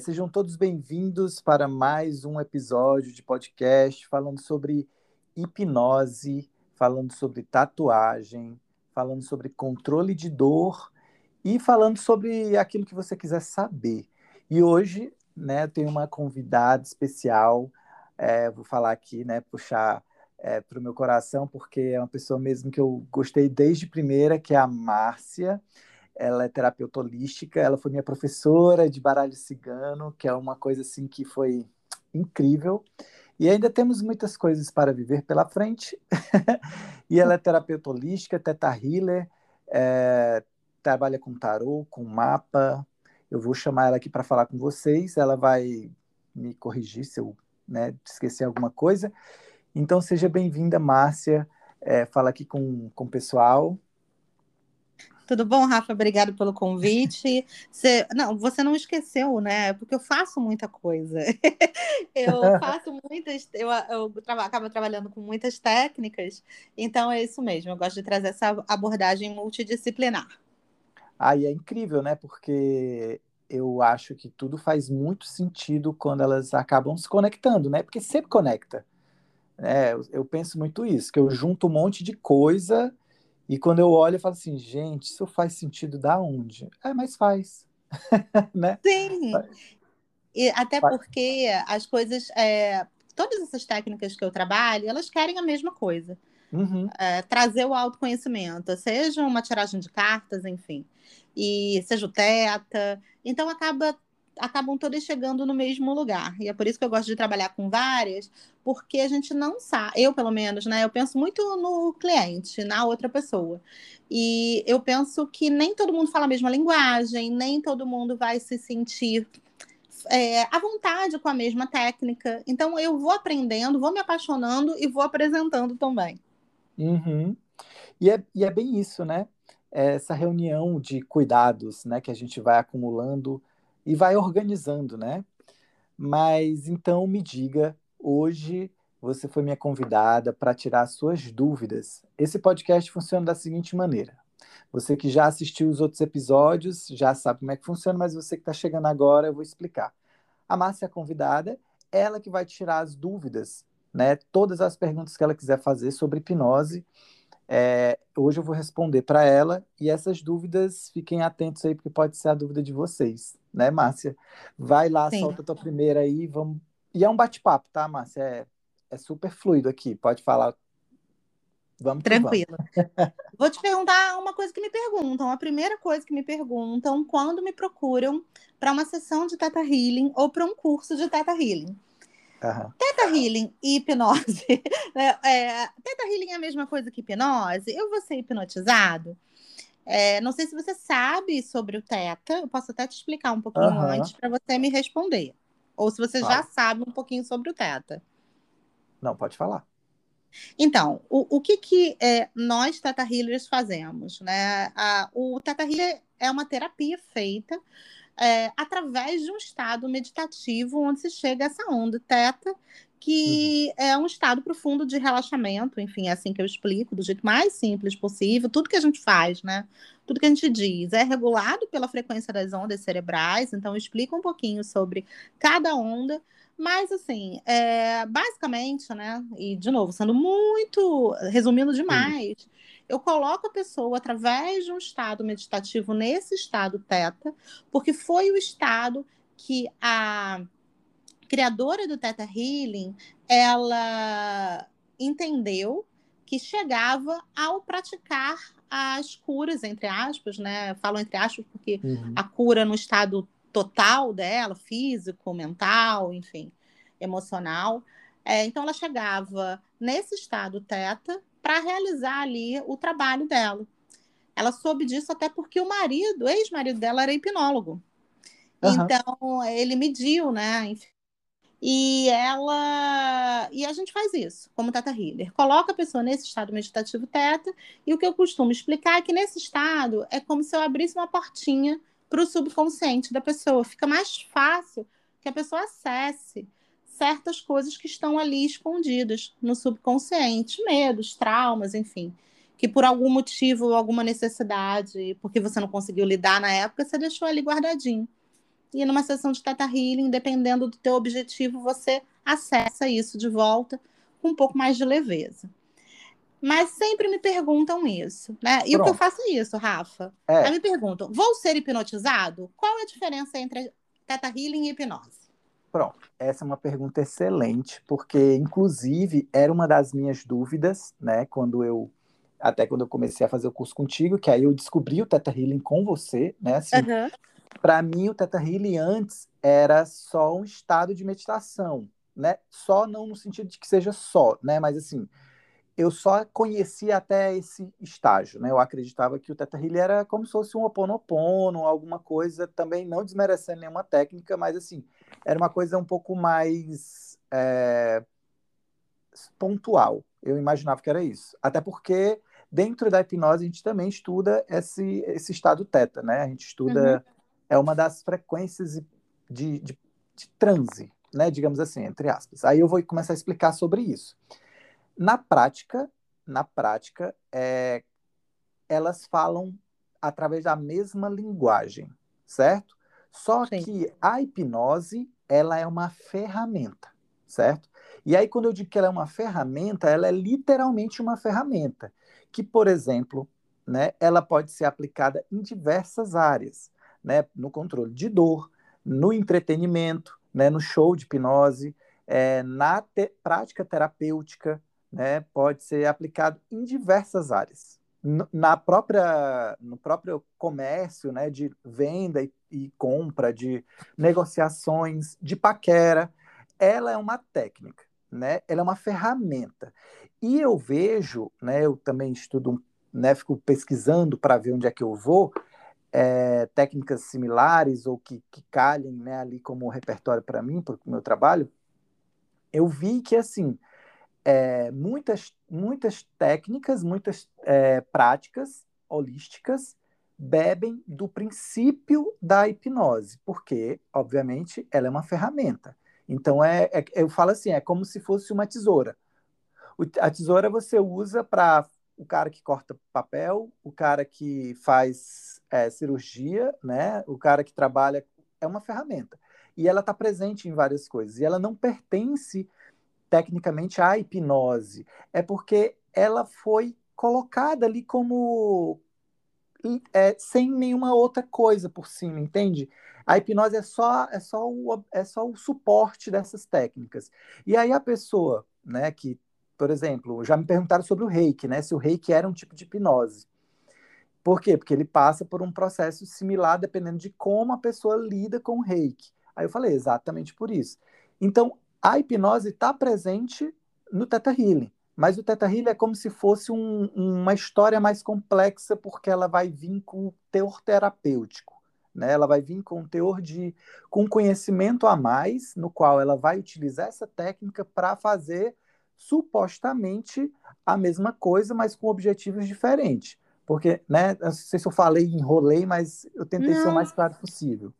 Sejam todos bem-vindos para mais um episódio de podcast falando sobre hipnose, falando sobre tatuagem, falando sobre controle de dor e falando sobre aquilo que você quiser saber. E hoje, né, eu tenho uma convidada especial, é, vou falar aqui, né, puxar é, para o meu coração, porque é uma pessoa mesmo que eu gostei desde primeira, que é a Márcia. Ela é terapeuta holística, ela foi minha professora de baralho cigano, que é uma coisa assim que foi incrível. E ainda temos muitas coisas para viver pela frente. e ela é terapeuta holística, teta healer, é, trabalha com tarô, com mapa. Eu vou chamar ela aqui para falar com vocês. Ela vai me corrigir se eu né, esquecer alguma coisa. Então, seja bem-vinda, Márcia. É, fala aqui com, com o pessoal. Tudo bom, Rafa? Obrigado pelo convite. Você, não, você não esqueceu, né? Porque eu faço muita coisa. eu faço muitas, eu, eu acabo trabalhando com muitas técnicas, então é isso mesmo. Eu gosto de trazer essa abordagem multidisciplinar. Ah, e é incrível, né? Porque eu acho que tudo faz muito sentido quando elas acabam se conectando, né? Porque sempre conecta. É, eu penso muito isso, que eu junto um monte de coisa e quando eu olho eu falo assim, gente, isso faz sentido da onde? É, mas faz, né? Sim, e até porque as coisas, é, todas essas técnicas que eu trabalho, elas querem a mesma coisa. Uhum. É, trazer o autoconhecimento, seja uma tiragem de cartas, enfim, e seja o teta. Então acaba acabam todas chegando no mesmo lugar. E é por isso que eu gosto de trabalhar com várias, porque a gente não sabe, eu pelo menos, né? Eu penso muito no cliente, na outra pessoa. E eu penso que nem todo mundo fala a mesma linguagem, nem todo mundo vai se sentir é, à vontade com a mesma técnica. Então eu vou aprendendo, vou me apaixonando e vou apresentando também. Uhum. E, é, e é bem isso, né? Essa reunião de cuidados né, que a gente vai acumulando e vai organizando, né? Mas então me diga, hoje você foi minha convidada para tirar suas dúvidas. Esse podcast funciona da seguinte maneira: você que já assistiu os outros episódios já sabe como é que funciona, mas você que está chegando agora, eu vou explicar. A Márcia é a convidada, ela que vai tirar as dúvidas, né? Todas as perguntas que ela quiser fazer sobre hipnose é, hoje eu vou responder para ela e essas dúvidas fiquem atentos aí, porque pode ser a dúvida de vocês, né, Márcia? Vai lá, Sim. solta a tua primeira aí, vamos. E é um bate-papo, tá, Márcia? É, é super fluido aqui, pode falar. Vamos Tranquilo. Vamos. Vou te perguntar uma coisa que me perguntam. A primeira coisa que me perguntam quando me procuram para uma sessão de Teta Healing ou para um curso de Teta Healing. Uhum. Teta Healing e hipnose. Né? é, teta Healing é a mesma coisa que hipnose? Eu vou ser hipnotizado? É, não sei se você sabe sobre o Teta, eu posso até te explicar um pouquinho uhum. antes para você me responder. Ou se você já sabe um pouquinho sobre o Teta. Não, pode falar. Então, o, o que, que é, nós Teta Healers fazemos? Né? A, o Teta Healer é uma terapia feita é, através de um estado meditativo onde se chega a essa onda teta, que uhum. é um estado profundo de relaxamento, enfim, é assim que eu explico, do jeito mais simples possível. Tudo que a gente faz, né? Tudo que a gente diz é regulado pela frequência das ondas cerebrais, então explica um pouquinho sobre cada onda. Mas, assim, é, basicamente, né? E, de novo, sendo muito. resumindo demais, Sim eu coloco a pessoa através de um estado meditativo nesse estado teta, porque foi o estado que a criadora do Teta Healing, ela entendeu que chegava ao praticar as curas, entre aspas, né? Falo entre aspas porque uhum. a cura no estado total dela, físico, mental, enfim, emocional. É, então ela chegava nesse estado teta para realizar ali o trabalho dela. Ela soube disso até porque o marido, ex-marido dela, era hipnólogo. Uhum. Então, ele mediu, né? Enfim. E ela. E a gente faz isso, como Teta Healer. Coloca a pessoa nesse estado meditativo teta, e o que eu costumo explicar é que nesse estado é como se eu abrisse uma portinha para o subconsciente da pessoa. Fica mais fácil que a pessoa acesse certas coisas que estão ali escondidas no subconsciente, medos, traumas, enfim, que por algum motivo, alguma necessidade, porque você não conseguiu lidar na época, você deixou ali guardadinho. e numa sessão de Teta Healing, dependendo do teu objetivo, você acessa isso de volta com um pouco mais de leveza. Mas sempre me perguntam isso, né? E Pronto. o que eu faço é isso, Rafa. É. Aí me perguntam: vou ser hipnotizado? Qual é a diferença entre Teta Healing e hipnose? Pronto, essa é uma pergunta excelente, porque inclusive era uma das minhas dúvidas, né? Quando eu até quando eu comecei a fazer o curso contigo, que aí eu descobri o Teta Healing com você, né? Assim, uhum. Para mim, o Teta Healing antes era só um estado de meditação, né? Só não no sentido de que seja só, né? Mas assim, eu só conhecia até esse estágio, né? Eu acreditava que o Teta Healing era como se fosse um oponopono, alguma coisa também não desmerecendo nenhuma técnica, mas assim, era uma coisa um pouco mais é, pontual. Eu imaginava que era isso. Até porque dentro da hipnose a gente também estuda esse, esse estado teta, né? A gente estuda, uhum. é uma das frequências de, de, de transe, né? Digamos assim, entre aspas. Aí eu vou começar a explicar sobre isso. Na prática, na prática, é, elas falam através da mesma linguagem, certo? Só Sim. que a hipnose, ela é uma ferramenta, certo? E aí, quando eu digo que ela é uma ferramenta, ela é literalmente uma ferramenta, que, por exemplo, né, ela pode ser aplicada em diversas áreas, né, no controle de dor, no entretenimento, né, no show de hipnose, é, na te prática terapêutica, né, pode ser aplicado em diversas áreas. Na própria, no próprio comércio né, de venda e, e compra, de negociações, de paquera, ela é uma técnica, né? ela é uma ferramenta. E eu vejo, né, eu também estudo, né, fico pesquisando para ver onde é que eu vou, é, técnicas similares ou que, que calhem né, ali como repertório para mim, para o meu trabalho, eu vi que, assim, é, muitas, muitas técnicas, muitas é, práticas holísticas bebem do princípio da hipnose, porque, obviamente, ela é uma ferramenta. Então, é, é eu falo assim, é como se fosse uma tesoura. O, a tesoura você usa para o cara que corta papel, o cara que faz é, cirurgia, né? o cara que trabalha, é uma ferramenta. E ela está presente em várias coisas. E ela não pertence tecnicamente a hipnose, é porque ela foi colocada ali como é, sem nenhuma outra coisa por cima, entende? A hipnose é só é só o, é só o suporte dessas técnicas. E aí a pessoa, né, que, por exemplo, já me perguntaram sobre o reiki, né, se o reiki era um tipo de hipnose. Por quê? Porque ele passa por um processo similar dependendo de como a pessoa lida com o reiki. Aí eu falei, exatamente por isso. Então, a hipnose está presente no Teta Healing, mas o Teta Healing é como se fosse um, uma história mais complexa, porque ela vai vir com teor terapêutico. Né? Ela vai vir com um teor de com conhecimento a mais, no qual ela vai utilizar essa técnica para fazer supostamente a mesma coisa, mas com objetivos diferentes. Porque, né, não sei se eu falei, enrolei, mas eu tentei não. ser o mais claro possível.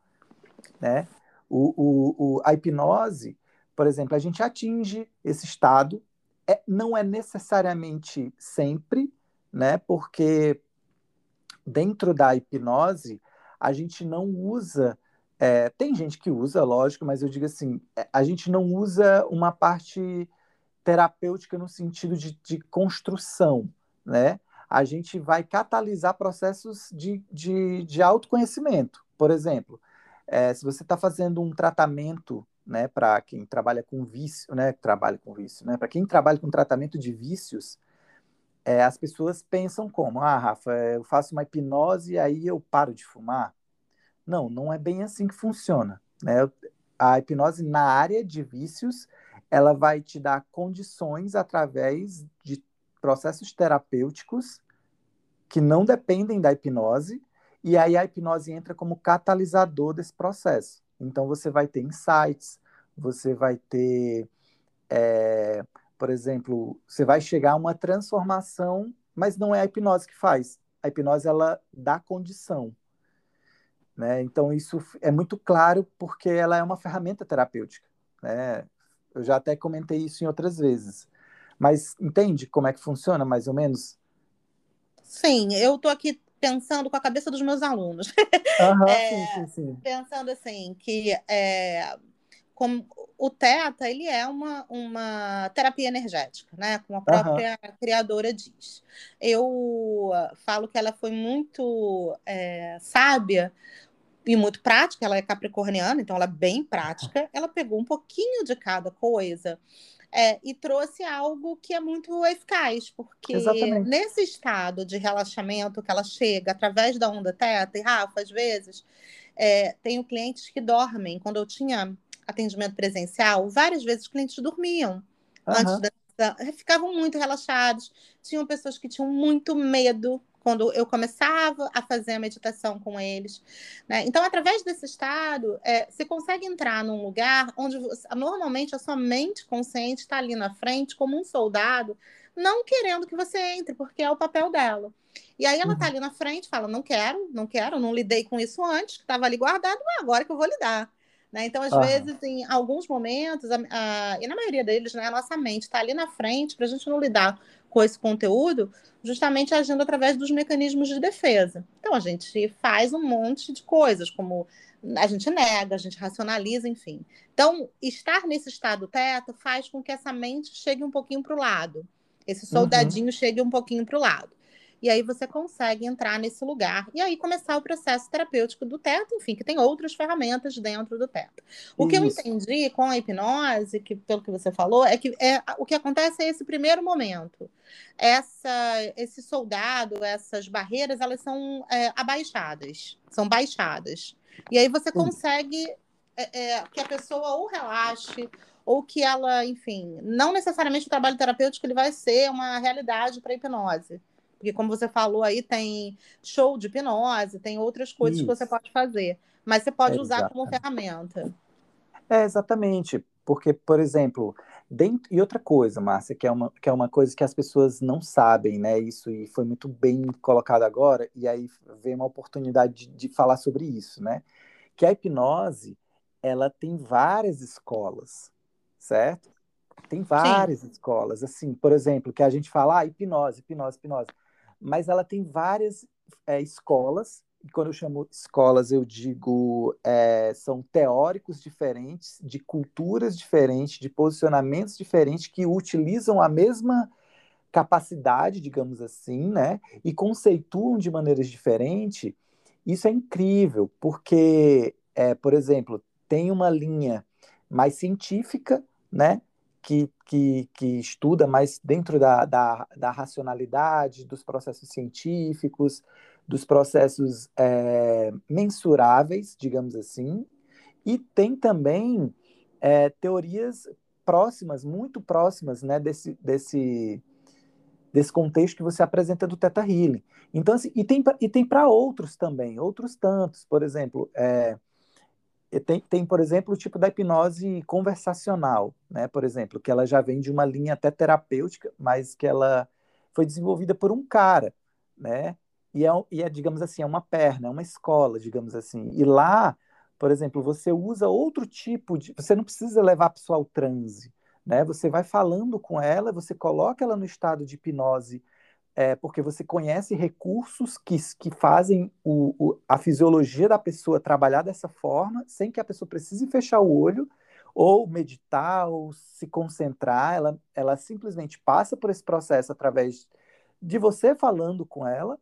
Né? O, o, o, a hipnose, por exemplo, a gente atinge esse estado, é, não é necessariamente sempre, né? Porque dentro da hipnose a gente não usa. É, tem gente que usa, lógico, mas eu digo assim, é, a gente não usa uma parte terapêutica no sentido de, de construção, né? A gente vai catalisar processos de, de, de autoconhecimento. Por exemplo, é, se você está fazendo um tratamento né, para quem trabalha com vício, né, trabalha com vício, né, para quem trabalha com tratamento de vícios, é, as pessoas pensam como, ah, Rafa, eu faço uma hipnose e aí eu paro de fumar. Não, não é bem assim que funciona, né? A hipnose na área de vícios, ela vai te dar condições através de processos terapêuticos que não dependem da hipnose, e aí a hipnose entra como catalisador desse processo. Então você vai ter insights, você vai ter, é, por exemplo, você vai chegar a uma transformação, mas não é a hipnose que faz. A hipnose ela dá condição. Né? Então isso é muito claro porque ela é uma ferramenta terapêutica. Né? Eu já até comentei isso em outras vezes. Mas entende como é que funciona, mais ou menos? Sim, eu estou aqui pensando com a cabeça dos meus alunos. Uhum, é, sim, sim, sim. Pensando assim, que é, como, o Teta ele é uma, uma terapia energética, né? Como a própria uhum. criadora diz. Eu falo que ela foi muito é, sábia e muito prática, ela é capricorniana, então ela é bem prática. Ela pegou um pouquinho de cada coisa é, e trouxe algo que é muito eficaz, porque Exatamente. nesse estado de relaxamento que ela chega através da onda teta, e Rafa, às vezes, é, tenho clientes que dormem. Quando eu tinha atendimento presencial, várias vezes os clientes dormiam uhum. antes da ficavam muito relaxados. Tinham pessoas que tinham muito medo quando eu começava a fazer a meditação com eles. Né? Então, através desse estado, é, você consegue entrar num lugar onde você, normalmente a sua mente consciente está ali na frente, como um soldado, não querendo que você entre, porque é o papel dela. E aí ela está uhum. ali na frente, fala: não quero, não quero, não lidei com isso antes, que estava ali guardado, mas agora que eu vou lidar. Né? Então, às uhum. vezes, em alguns momentos, a, a, e na maioria deles, né, a nossa mente está ali na frente para a gente não lidar com esse conteúdo, justamente agindo através dos mecanismos de defesa. Então, a gente faz um monte de coisas, como a gente nega, a gente racionaliza, enfim. Então, estar nesse estado teto faz com que essa mente chegue um pouquinho para o lado, esse soldadinho uhum. chegue um pouquinho para o lado. E aí você consegue entrar nesse lugar e aí começar o processo terapêutico do teto, enfim, que tem outras ferramentas dentro do teto. O Isso. que eu entendi com a hipnose, que pelo que você falou, é que é, o que acontece é esse primeiro momento. Essa, esse soldado, essas barreiras, elas são é, abaixadas, são baixadas. E aí você consegue é, é, que a pessoa ou relaxe ou que ela, enfim, não necessariamente o trabalho terapêutico ele vai ser uma realidade para a hipnose. Porque, como você falou aí, tem show de hipnose, tem outras coisas Isso. que você pode fazer. Mas você pode é, usar como ferramenta. É, exatamente. Porque, por exemplo, dentro... e outra coisa, Márcia, que é, uma, que é uma coisa que as pessoas não sabem, né? Isso e foi muito bem colocado agora, e aí vem uma oportunidade de, de falar sobre isso, né? Que a hipnose, ela tem várias escolas, certo? Tem várias Sim. escolas, assim, por exemplo, que a gente fala, ah, hipnose, hipnose, hipnose mas ela tem várias é, escolas, e quando eu chamo escolas, eu digo é, são teóricos diferentes, de culturas diferentes, de posicionamentos diferentes, que utilizam a mesma capacidade, digamos assim, né? E conceituam de maneiras diferentes. Isso é incrível, porque, é, por exemplo, tem uma linha mais científica, né? Que, que, que estuda mais dentro da, da, da, racionalidade, dos processos científicos, dos processos é, mensuráveis, digamos assim, e tem também é, teorias próximas, muito próximas, né, desse, desse, desse contexto que você apresenta do Teta Healing. Então, assim, e tem, e tem para outros também, outros tantos, por exemplo, é, tem, tem, por exemplo, o tipo da hipnose conversacional, né? Por exemplo, que ela já vem de uma linha até terapêutica, mas que ela foi desenvolvida por um cara, né? E é, e é digamos assim, é uma perna, é uma escola, digamos assim. E lá, por exemplo, você usa outro tipo de. Você não precisa levar a pessoa ao transe, né? Você vai falando com ela, você coloca ela no estado de hipnose é, porque você conhece recursos que, que fazem o, o, a fisiologia da pessoa trabalhar dessa forma, sem que a pessoa precise fechar o olho, ou meditar, ou se concentrar. Ela, ela simplesmente passa por esse processo através de você falando com ela,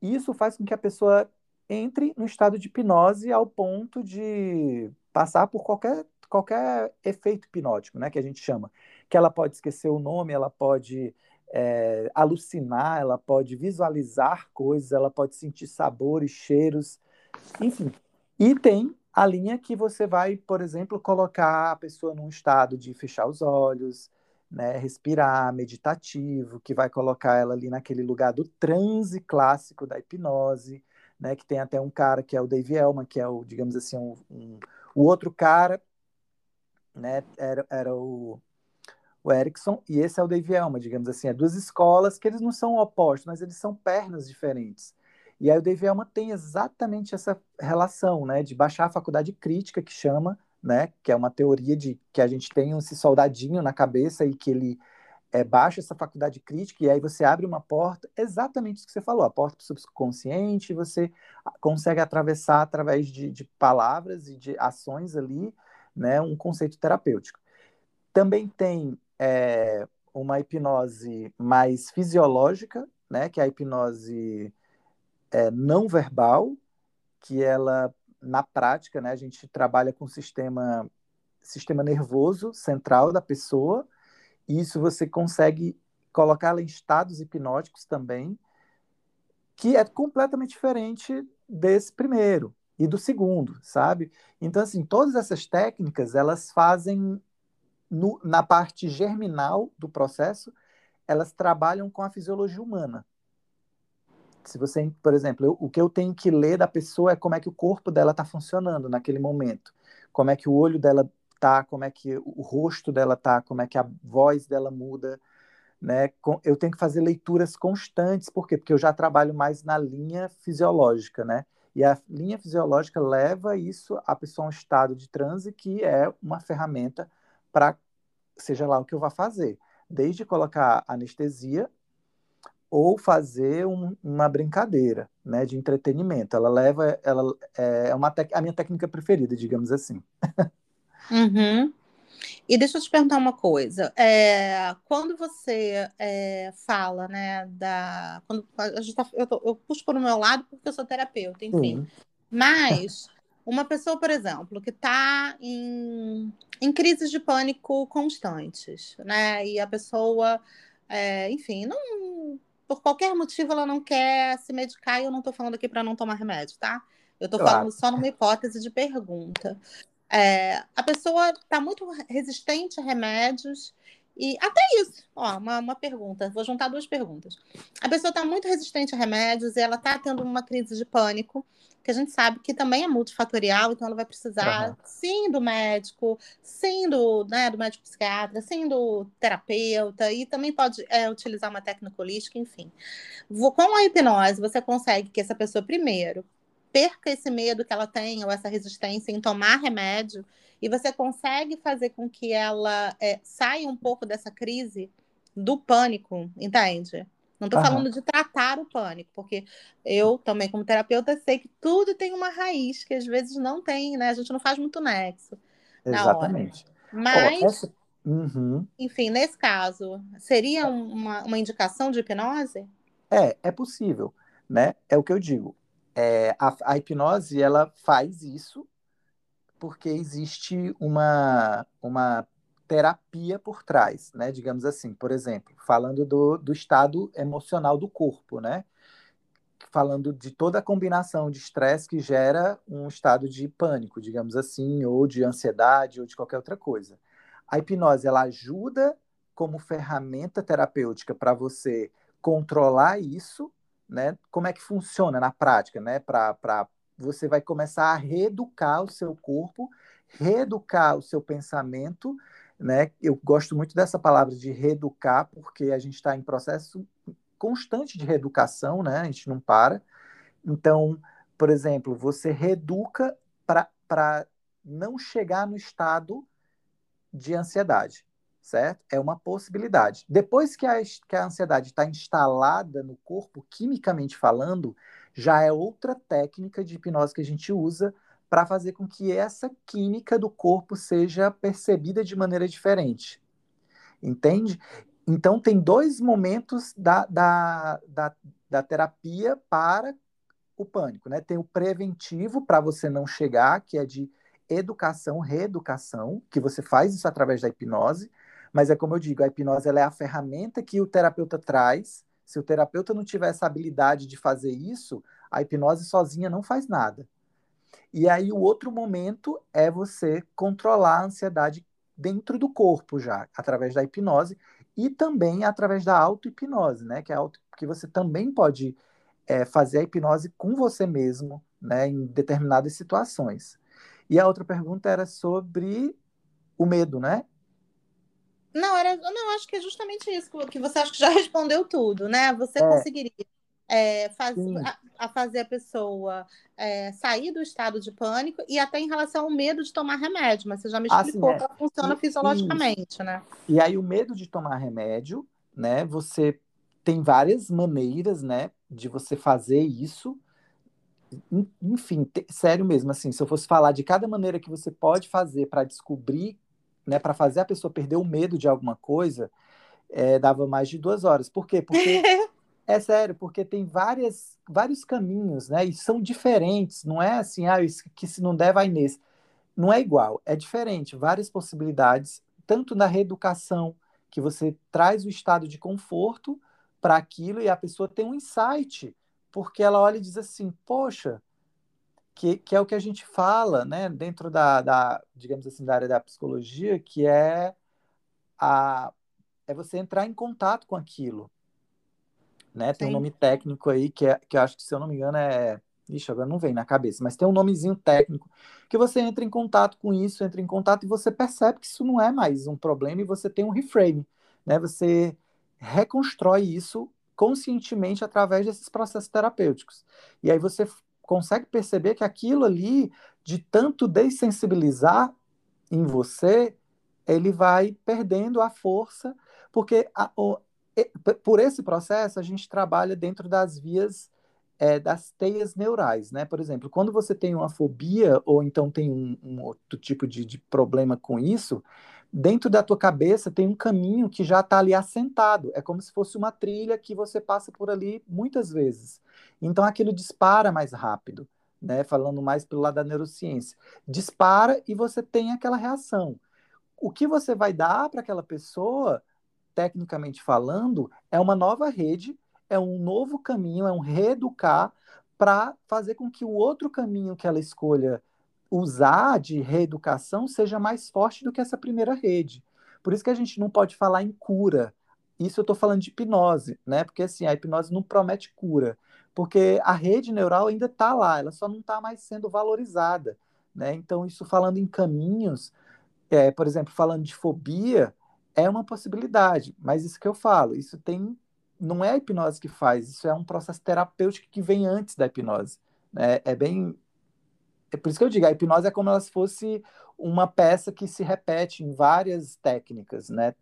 e isso faz com que a pessoa entre no estado de hipnose ao ponto de passar por qualquer, qualquer efeito hipnótico, né, que a gente chama. Que ela pode esquecer o nome, ela pode é, alucinar, ela pode visualizar coisas, ela pode sentir sabores, cheiros, enfim. E tem a linha que você vai, por exemplo, colocar a pessoa num estado de fechar os olhos, né, respirar, meditativo, que vai colocar ela ali naquele lugar do transe clássico da hipnose, né, que tem até um cara que é o Dave Elman, que é o, digamos assim, um, um o outro cara, né, era, era o o Erickson e esse é o Dave Elma, digamos assim, é duas escolas que eles não são opostos, mas eles são pernas diferentes. E aí o Dave Elma tem exatamente essa relação, né, de baixar a faculdade crítica que chama, né, que é uma teoria de que a gente tem esse soldadinho na cabeça e que ele é, baixa essa faculdade crítica e aí você abre uma porta, exatamente isso que você falou, a porta para o subconsciente, você consegue atravessar através de, de, palavras e de ações ali, né, um conceito terapêutico. Também tem é, uma hipnose mais fisiológica, né, que é a hipnose é, não verbal, que ela, na prática, né, a gente trabalha com o sistema, sistema nervoso central da pessoa, isso você consegue colocá-la em estados hipnóticos também, que é completamente diferente desse primeiro e do segundo, sabe? Então, assim, todas essas técnicas, elas fazem, no, na parte germinal do processo, elas trabalham com a fisiologia humana. Se você, por exemplo, eu, o que eu tenho que ler da pessoa é como é que o corpo dela está funcionando naquele momento, como é que o olho dela tá, como é que o rosto dela tá, como é que a voz dela muda, né? Eu tenho que fazer leituras constantes, por quê? Porque eu já trabalho mais na linha fisiológica, né? E a linha fisiológica leva isso a pessoa a um estado de transe que é uma ferramenta para seja lá o que eu vá fazer, desde colocar anestesia ou fazer um, uma brincadeira, né, de entretenimento. Ela leva, ela é uma a minha técnica preferida, digamos assim. Uhum. E deixa eu te perguntar uma coisa. É, quando você é, fala, né, da. Quando tá, eu, tô, eu puxo por o meu lado porque eu sou terapeuta, enfim. Sim. Mas uma pessoa, por exemplo, que está em, em crises de pânico constantes, né? E a pessoa, é, enfim, não, por qualquer motivo ela não quer se medicar, e eu não estou falando aqui para não tomar remédio, tá? Eu estou claro. falando só numa hipótese de pergunta. É, a pessoa está muito resistente a remédios. E até isso, ó, uma, uma pergunta, vou juntar duas perguntas. A pessoa está muito resistente a remédios e ela está tendo uma crise de pânico, que a gente sabe que também é multifatorial, então ela vai precisar, uhum. sim, do médico, sim, do, né, do médico psiquiatra, sim, do terapeuta, e também pode é, utilizar uma técnica holística, enfim. Com a hipnose, você consegue que essa pessoa, primeiro, perca esse medo que ela tem ou essa resistência em tomar remédio e você consegue fazer com que ela é, saia um pouco dessa crise do pânico, entende? Não estou falando de tratar o pânico, porque eu também, como terapeuta, sei que tudo tem uma raiz que às vezes não tem, né? A gente não faz muito nexo. Exatamente. Mas, oh, essa... uhum. enfim, nesse caso, seria uma, uma indicação de hipnose? É, é possível, né? É o que eu digo é, a, a, hipnose ela faz isso porque existe uma, uma terapia por trás, né? Digamos assim, por exemplo, falando do, do estado emocional do corpo, né? Falando de toda a combinação de estresse que gera um estado de pânico, digamos assim, ou de ansiedade, ou de qualquer outra coisa. A hipnose ela ajuda como ferramenta terapêutica para você controlar isso né? Como é que funciona na prática, né? Para você vai começar a reeducar o seu corpo, reeducar o seu pensamento, né? Eu gosto muito dessa palavra de reeducar, porque a gente está em processo constante de reeducação, né? A gente não para. Então, por exemplo, você reeduca para não chegar no estado de ansiedade certo? É uma possibilidade. Depois que a, que a ansiedade está instalada no corpo, quimicamente falando, já é outra técnica de hipnose que a gente usa para fazer com que essa química do corpo seja percebida de maneira diferente. Entende? Então, tem dois momentos da, da, da, da terapia para o pânico, né? Tem o preventivo para você não chegar, que é de educação, reeducação, que você faz isso através da hipnose, mas é como eu digo, a hipnose é a ferramenta que o terapeuta traz. Se o terapeuta não tiver essa habilidade de fazer isso, a hipnose sozinha não faz nada. E aí o outro momento é você controlar a ansiedade dentro do corpo já, através da hipnose e também através da auto-hipnose, né? Que, é auto, que você também pode é, fazer a hipnose com você mesmo, né? Em determinadas situações. E a outra pergunta era sobre o medo, né? Não, era, não, acho que é justamente isso que você acha que já respondeu tudo, né? Você é. conseguiria é, faz, a, a, fazer a pessoa é, sair do estado de pânico e até em relação ao medo de tomar remédio, mas você já me explicou assim, é. como funciona e, fisiologicamente, isso. né? E aí o medo de tomar remédio, né? Você tem várias maneiras, né, de você fazer isso. Enfim, te, sério mesmo, assim, se eu fosse falar de cada maneira que você pode fazer para descobrir, né, para fazer a pessoa perder o medo de alguma coisa, é, dava mais de duas horas. Por quê? Porque é sério, porque tem várias, vários caminhos, né? E são diferentes. Não é assim, ah, isso que se não der, vai nesse. Não é igual, é diferente. Várias possibilidades, tanto na reeducação, que você traz o estado de conforto para aquilo e a pessoa tem um insight, porque ela olha e diz assim, poxa, que, que é o que a gente fala, né, dentro da, da, digamos assim, da área da psicologia, que é a é você entrar em contato com aquilo, né? Tem Sim. um nome técnico aí que, é, que eu acho que, se eu não me engano, é. Ixi, agora não vem na cabeça, mas tem um nomezinho técnico que você entra em contato com isso, entra em contato e você percebe que isso não é mais um problema e você tem um reframe, né? Você reconstrói isso conscientemente através desses processos terapêuticos. E aí você consegue perceber que aquilo ali, de tanto dessensibilizar em você, ele vai perdendo a força, porque a, o, por esse processo a gente trabalha dentro das vias é, das teias neurais, né? Por exemplo, quando você tem uma fobia ou então tem um, um outro tipo de, de problema com isso, dentro da tua cabeça tem um caminho que já está ali assentado. É como se fosse uma trilha que você passa por ali muitas vezes. Então aquilo dispara mais rápido, né? Falando mais pelo lado da neurociência. Dispara e você tem aquela reação. O que você vai dar para aquela pessoa, tecnicamente falando, é uma nova rede, é um novo caminho, é um reeducar para fazer com que o outro caminho que ela escolha usar de reeducação seja mais forte do que essa primeira rede. Por isso que a gente não pode falar em cura. Isso eu estou falando de hipnose, né? Porque assim, a hipnose não promete cura, porque a rede neural ainda está lá, ela só não está mais sendo valorizada, né? Então, isso falando em caminhos, é, por exemplo, falando de fobia, é uma possibilidade, mas isso que eu falo, isso tem não é a hipnose que faz, isso é um processo terapêutico que vem antes da hipnose. Né? É bem é por isso que eu digo, a hipnose é como se fosse uma peça que se repete em várias técnicas, né?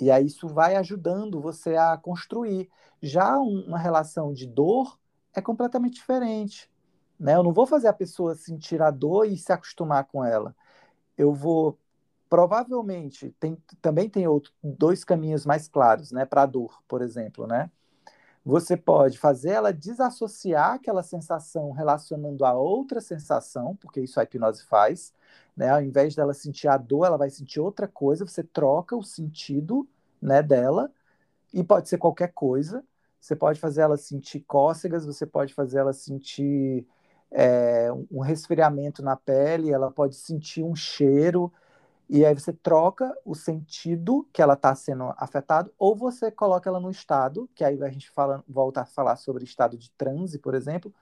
E aí isso vai ajudando você a construir. Já uma relação de dor é completamente diferente, né? Eu não vou fazer a pessoa sentir a dor e se acostumar com ela. Eu vou provavelmente tem, também tem outro, dois caminhos mais claros, né, para a dor, por exemplo, né? Você pode fazer ela desassociar aquela sensação relacionando a outra sensação, porque isso a hipnose faz, né? Ao invés dela sentir a dor, ela vai sentir outra coisa, você troca o sentido, né, dela, e pode ser qualquer coisa. Você pode fazer ela sentir cócegas, você pode fazer ela sentir é, um resfriamento na pele, ela pode sentir um cheiro, e aí você troca o sentido que ela está sendo afetada, ou você coloca ela no estado, que aí a gente fala, volta a falar sobre estado de transe, por exemplo,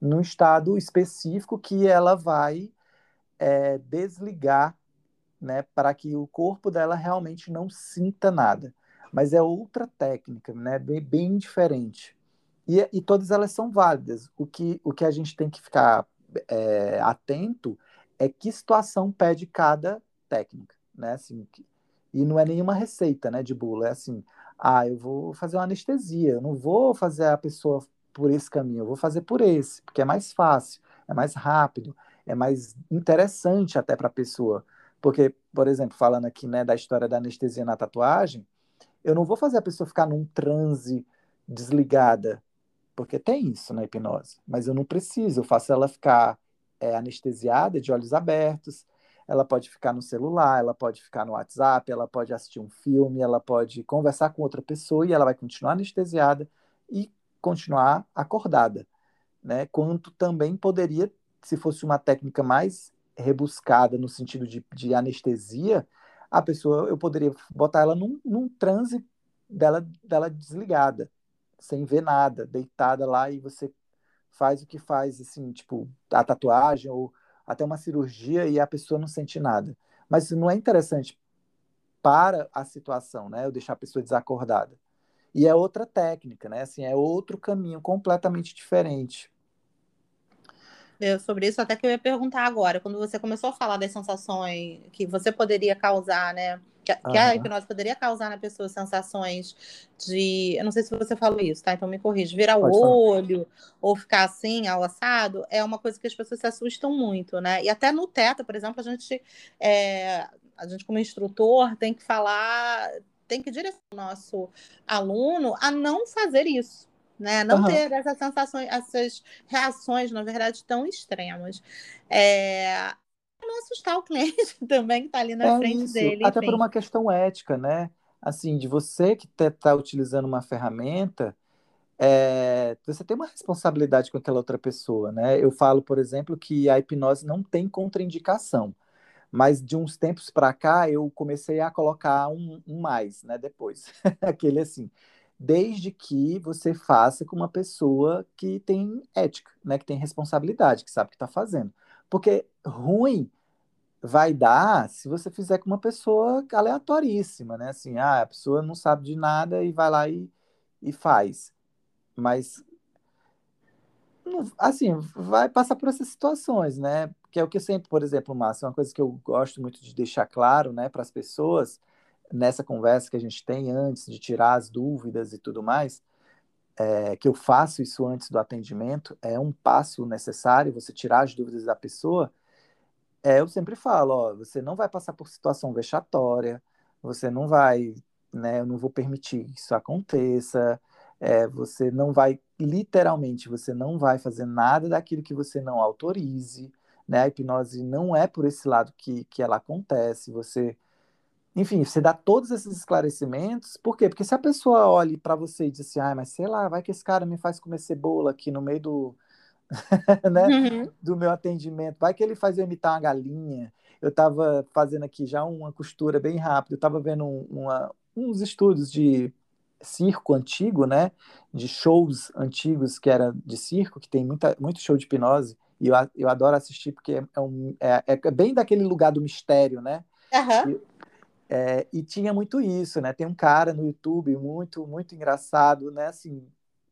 num estado específico que ela vai é, desligar, né, para que o corpo dela realmente não sinta nada. Mas é outra técnica, né, bem, bem diferente. E, e todas elas são válidas. O que, o que a gente tem que ficar é, atento é que situação pede cada técnica, né? Assim, e não é nenhuma receita, né, de bula. É assim, ah, eu vou fazer uma anestesia, eu não vou fazer a pessoa por esse caminho, eu vou fazer por esse, porque é mais fácil, é mais rápido, é mais interessante até para a pessoa. Porque, por exemplo, falando aqui, né, da história da anestesia na tatuagem, eu não vou fazer a pessoa ficar num transe desligada, porque tem isso na hipnose, mas eu não preciso, eu faço ela ficar é, anestesiada, de olhos abertos, ela pode ficar no celular, ela pode ficar no WhatsApp, ela pode assistir um filme, ela pode conversar com outra pessoa e ela vai continuar anestesiada e continuar acordada, né? Quanto também poderia, se fosse uma técnica mais rebuscada no sentido de, de anestesia, a pessoa, eu poderia botar ela num, num transe dela, dela desligada, sem ver nada, deitada lá e você faz o que faz, assim, tipo, a tatuagem ou até uma cirurgia e a pessoa não sente nada. Mas isso não é interessante para a situação, né? Eu deixar a pessoa desacordada. E é outra técnica, né? Assim, é outro caminho completamente diferente. Eu, sobre isso, até que eu ia perguntar agora, quando você começou a falar das sensações que você poderia causar, né? Que, uhum. que a hipnose poderia causar na pessoa sensações de. Eu não sei se você falou isso, tá? Então me corrija. Virar Pode o olho falar. ou ficar assim, ao assado, é uma coisa que as pessoas se assustam muito, né? E até no teto, por exemplo, a gente. É, a gente, como instrutor, tem que falar, tem que direcionar o nosso aluno a não fazer isso. Né? Não uhum. ter essas sensações, essas reações, na verdade, tão extremas. É, não assustar o cliente também que está ali na é frente isso. dele. Até enfim. por uma questão ética, né? Assim, de você que está utilizando uma ferramenta, é, você tem uma responsabilidade com aquela outra pessoa, né? Eu falo, por exemplo, que a hipnose não tem contraindicação. Mas de uns tempos para cá eu comecei a colocar um, um mais, né? Depois, aquele assim, desde que você faça com uma pessoa que tem ética, né? Que tem responsabilidade, que sabe o que está fazendo. Porque ruim vai dar se você fizer com uma pessoa aleatoríssima, né? Assim, ah, a pessoa não sabe de nada e vai lá e, e faz. Mas assim, vai passar por essas situações, né? Que é o que eu sempre, por exemplo, Márcio, uma coisa que eu gosto muito de deixar claro, né, para as pessoas, nessa conversa que a gente tem antes de tirar as dúvidas e tudo mais, é, que eu faço isso antes do atendimento, é um passo necessário, você tirar as dúvidas da pessoa, é, eu sempre falo, ó, você não vai passar por situação vexatória, você não vai, né, eu não vou permitir que isso aconteça, é, você não vai, literalmente, você não vai fazer nada daquilo que você não autorize, né? A hipnose não é por esse lado que, que ela acontece, você... Enfim, você dá todos esses esclarecimentos, por quê? Porque se a pessoa olha para você e diz assim, ah, mas sei lá, vai que esse cara me faz comer cebola aqui no meio do, né, uhum. do meu atendimento, vai que ele faz eu imitar uma galinha. Eu estava fazendo aqui já uma costura bem rápida, eu estava vendo uma, uns estudos de circo antigo, né? De shows antigos que era de circo, que tem muita, muito show de hipnose, e eu, eu adoro assistir porque é, é um, é, é bem daquele lugar do mistério, né? Uhum. E, é, e tinha muito isso, né? Tem um cara no YouTube muito, muito engraçado, né? Assim,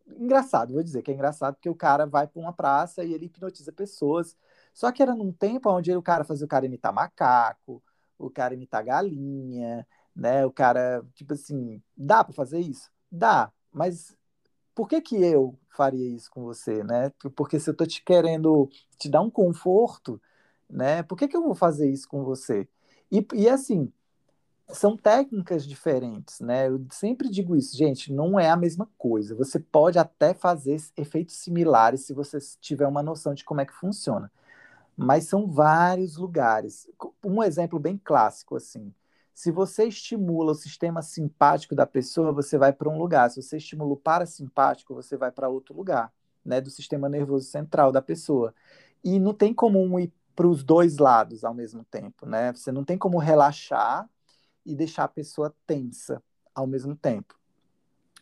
engraçado, vou dizer que é engraçado, porque o cara vai para uma praça e ele hipnotiza pessoas. Só que era num tempo onde o cara fazia o cara imitar macaco, o cara imitar galinha, né? O cara, tipo assim, dá para fazer isso? Dá, mas por que que eu faria isso com você, né? Porque se eu tô te querendo te dar um conforto, né? Por que que eu vou fazer isso com você? E, e assim, são técnicas diferentes, né? Eu sempre digo isso, gente, não é a mesma coisa. Você pode até fazer efeitos similares se você tiver uma noção de como é que funciona. Mas são vários lugares. Um exemplo bem clássico, assim, se você estimula o sistema simpático da pessoa, você vai para um lugar. Se você estimula o parasimpático, você vai para outro lugar, né, do sistema nervoso central da pessoa. E não tem como um ir para os dois lados ao mesmo tempo, né? Você não tem como relaxar e deixar a pessoa tensa ao mesmo tempo.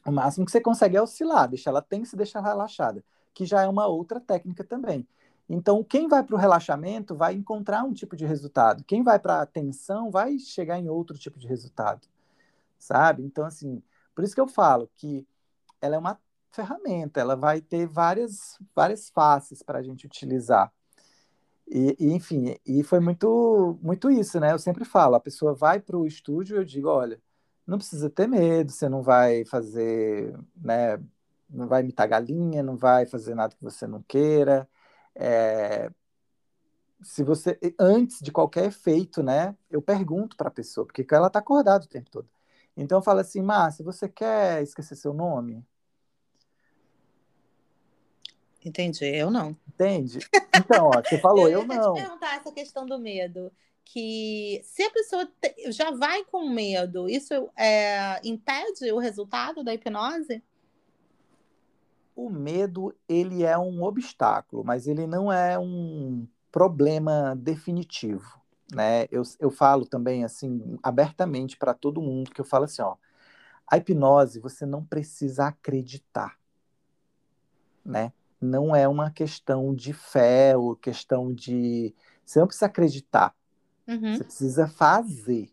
O máximo que você consegue é oscilar, deixar ela tensa e deixar ela relaxada, que já é uma outra técnica também. Então, quem vai para o relaxamento vai encontrar um tipo de resultado. Quem vai para a tensão vai chegar em outro tipo de resultado, sabe? Então, assim, por isso que eu falo que ela é uma ferramenta, ela vai ter várias, várias faces para a gente utilizar. E, e, enfim, e foi muito, muito isso, né? Eu sempre falo, a pessoa vai para o estúdio, eu digo, olha, não precisa ter medo, você não vai fazer, né? Não vai imitar galinha, não vai fazer nada que você não queira é, se você antes de qualquer efeito, né, eu pergunto para a pessoa, porque ela está acordada o tempo todo. Então eu falo assim, Márcia, você quer esquecer seu nome? Entendi, eu não. Entende? Então, ó, você falou, eu, eu não. Eu te perguntar essa questão do medo, que se a pessoa te, já vai com medo, isso é, impede o resultado da hipnose? o medo ele é um obstáculo, mas ele não é um problema definitivo, né? Eu, eu falo também assim abertamente para todo mundo que eu falo assim, ó, a hipnose você não precisa acreditar, né? Não é uma questão de fé ou questão de você não precisa acreditar, uhum. você precisa fazer.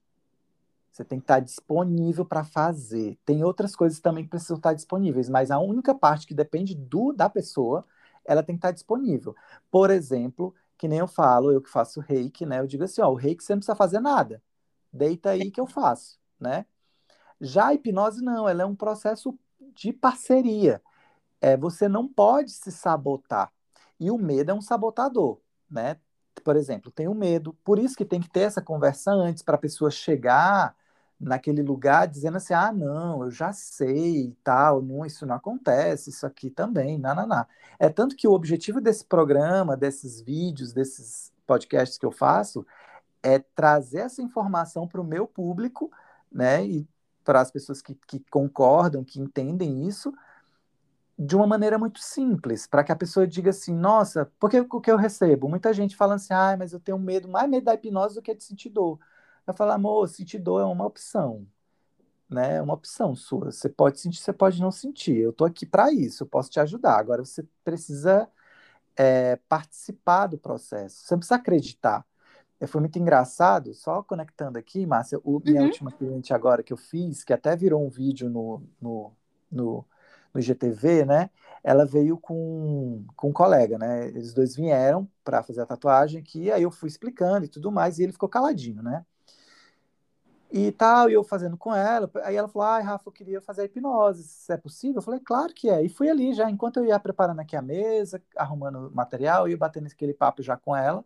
Você tem que estar disponível para fazer. Tem outras coisas também que precisam estar disponíveis, mas a única parte que depende do da pessoa, ela tem que estar disponível. Por exemplo, que nem eu falo, eu que faço reiki, né? Eu digo assim, ó, o reiki você não precisa fazer nada. Deita aí que eu faço, né? Já a hipnose não, ela é um processo de parceria. É, você não pode se sabotar. E o medo é um sabotador, né? Por exemplo, tem o medo, por isso que tem que ter essa conversa antes para a pessoa chegar naquele lugar dizendo assim: ah, não, eu já sei e tal, não, isso não acontece, isso aqui também, não. É tanto que o objetivo desse programa, desses vídeos, desses podcasts que eu faço, é trazer essa informação para o meu público, né, e para as pessoas que, que concordam, que entendem isso, de uma maneira muito simples, para que a pessoa diga assim, nossa, porque o que eu recebo? Muita gente falando assim, ah, mas eu tenho medo, mais medo da hipnose do que de sentir dor. Eu falo, amor, sentir dor é uma opção, né? É uma opção sua. Você pode sentir, você pode não sentir. Eu estou aqui para isso, eu posso te ajudar. Agora você precisa é, participar do processo. Você precisa acreditar. É, foi muito engraçado, só conectando aqui, Márcia, o, minha uhum. última cliente agora que eu fiz, que até virou um vídeo no, no, no, no IGTV, né? Ela veio com, com um colega, né? Eles dois vieram para fazer a tatuagem aqui, aí eu fui explicando e tudo mais, e ele ficou caladinho, né? e tal, e eu fazendo com ela. Aí ela falou: ai, Rafa, eu queria fazer a hipnose, se é possível? Eu falei: claro que é. E fui ali já, enquanto eu ia preparando aqui a mesa, arrumando material, ia batendo aquele papo já com ela.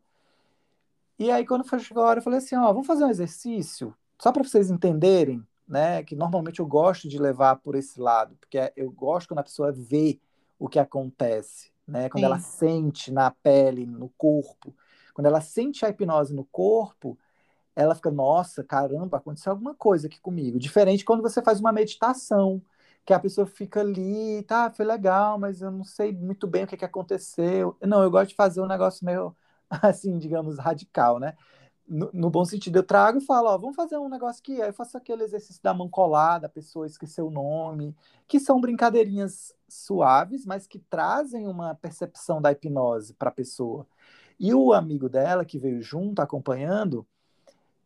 E aí, quando chegou a hora, eu falei assim: ó, vamos fazer um exercício, só para vocês entenderem, né? Que normalmente eu gosto de levar por esse lado, porque eu gosto quando a pessoa vê o que acontece, né? Quando Sim. ela sente na pele, no corpo. Quando ela sente a hipnose no corpo, ela fica, nossa, caramba, aconteceu alguma coisa aqui comigo. Diferente quando você faz uma meditação, que a pessoa fica ali, tá, foi legal, mas eu não sei muito bem o que, que aconteceu. Não, eu gosto de fazer um negócio meio, assim, digamos, radical, né? No, no, bom sentido, eu trago e falo, ó, vamos fazer um negócio aqui, aí eu faço aquele exercício da mão colada, a pessoa esqueceu o nome, que são brincadeirinhas suaves, mas que trazem uma percepção da hipnose para a pessoa. E o amigo dela, que veio junto, acompanhando,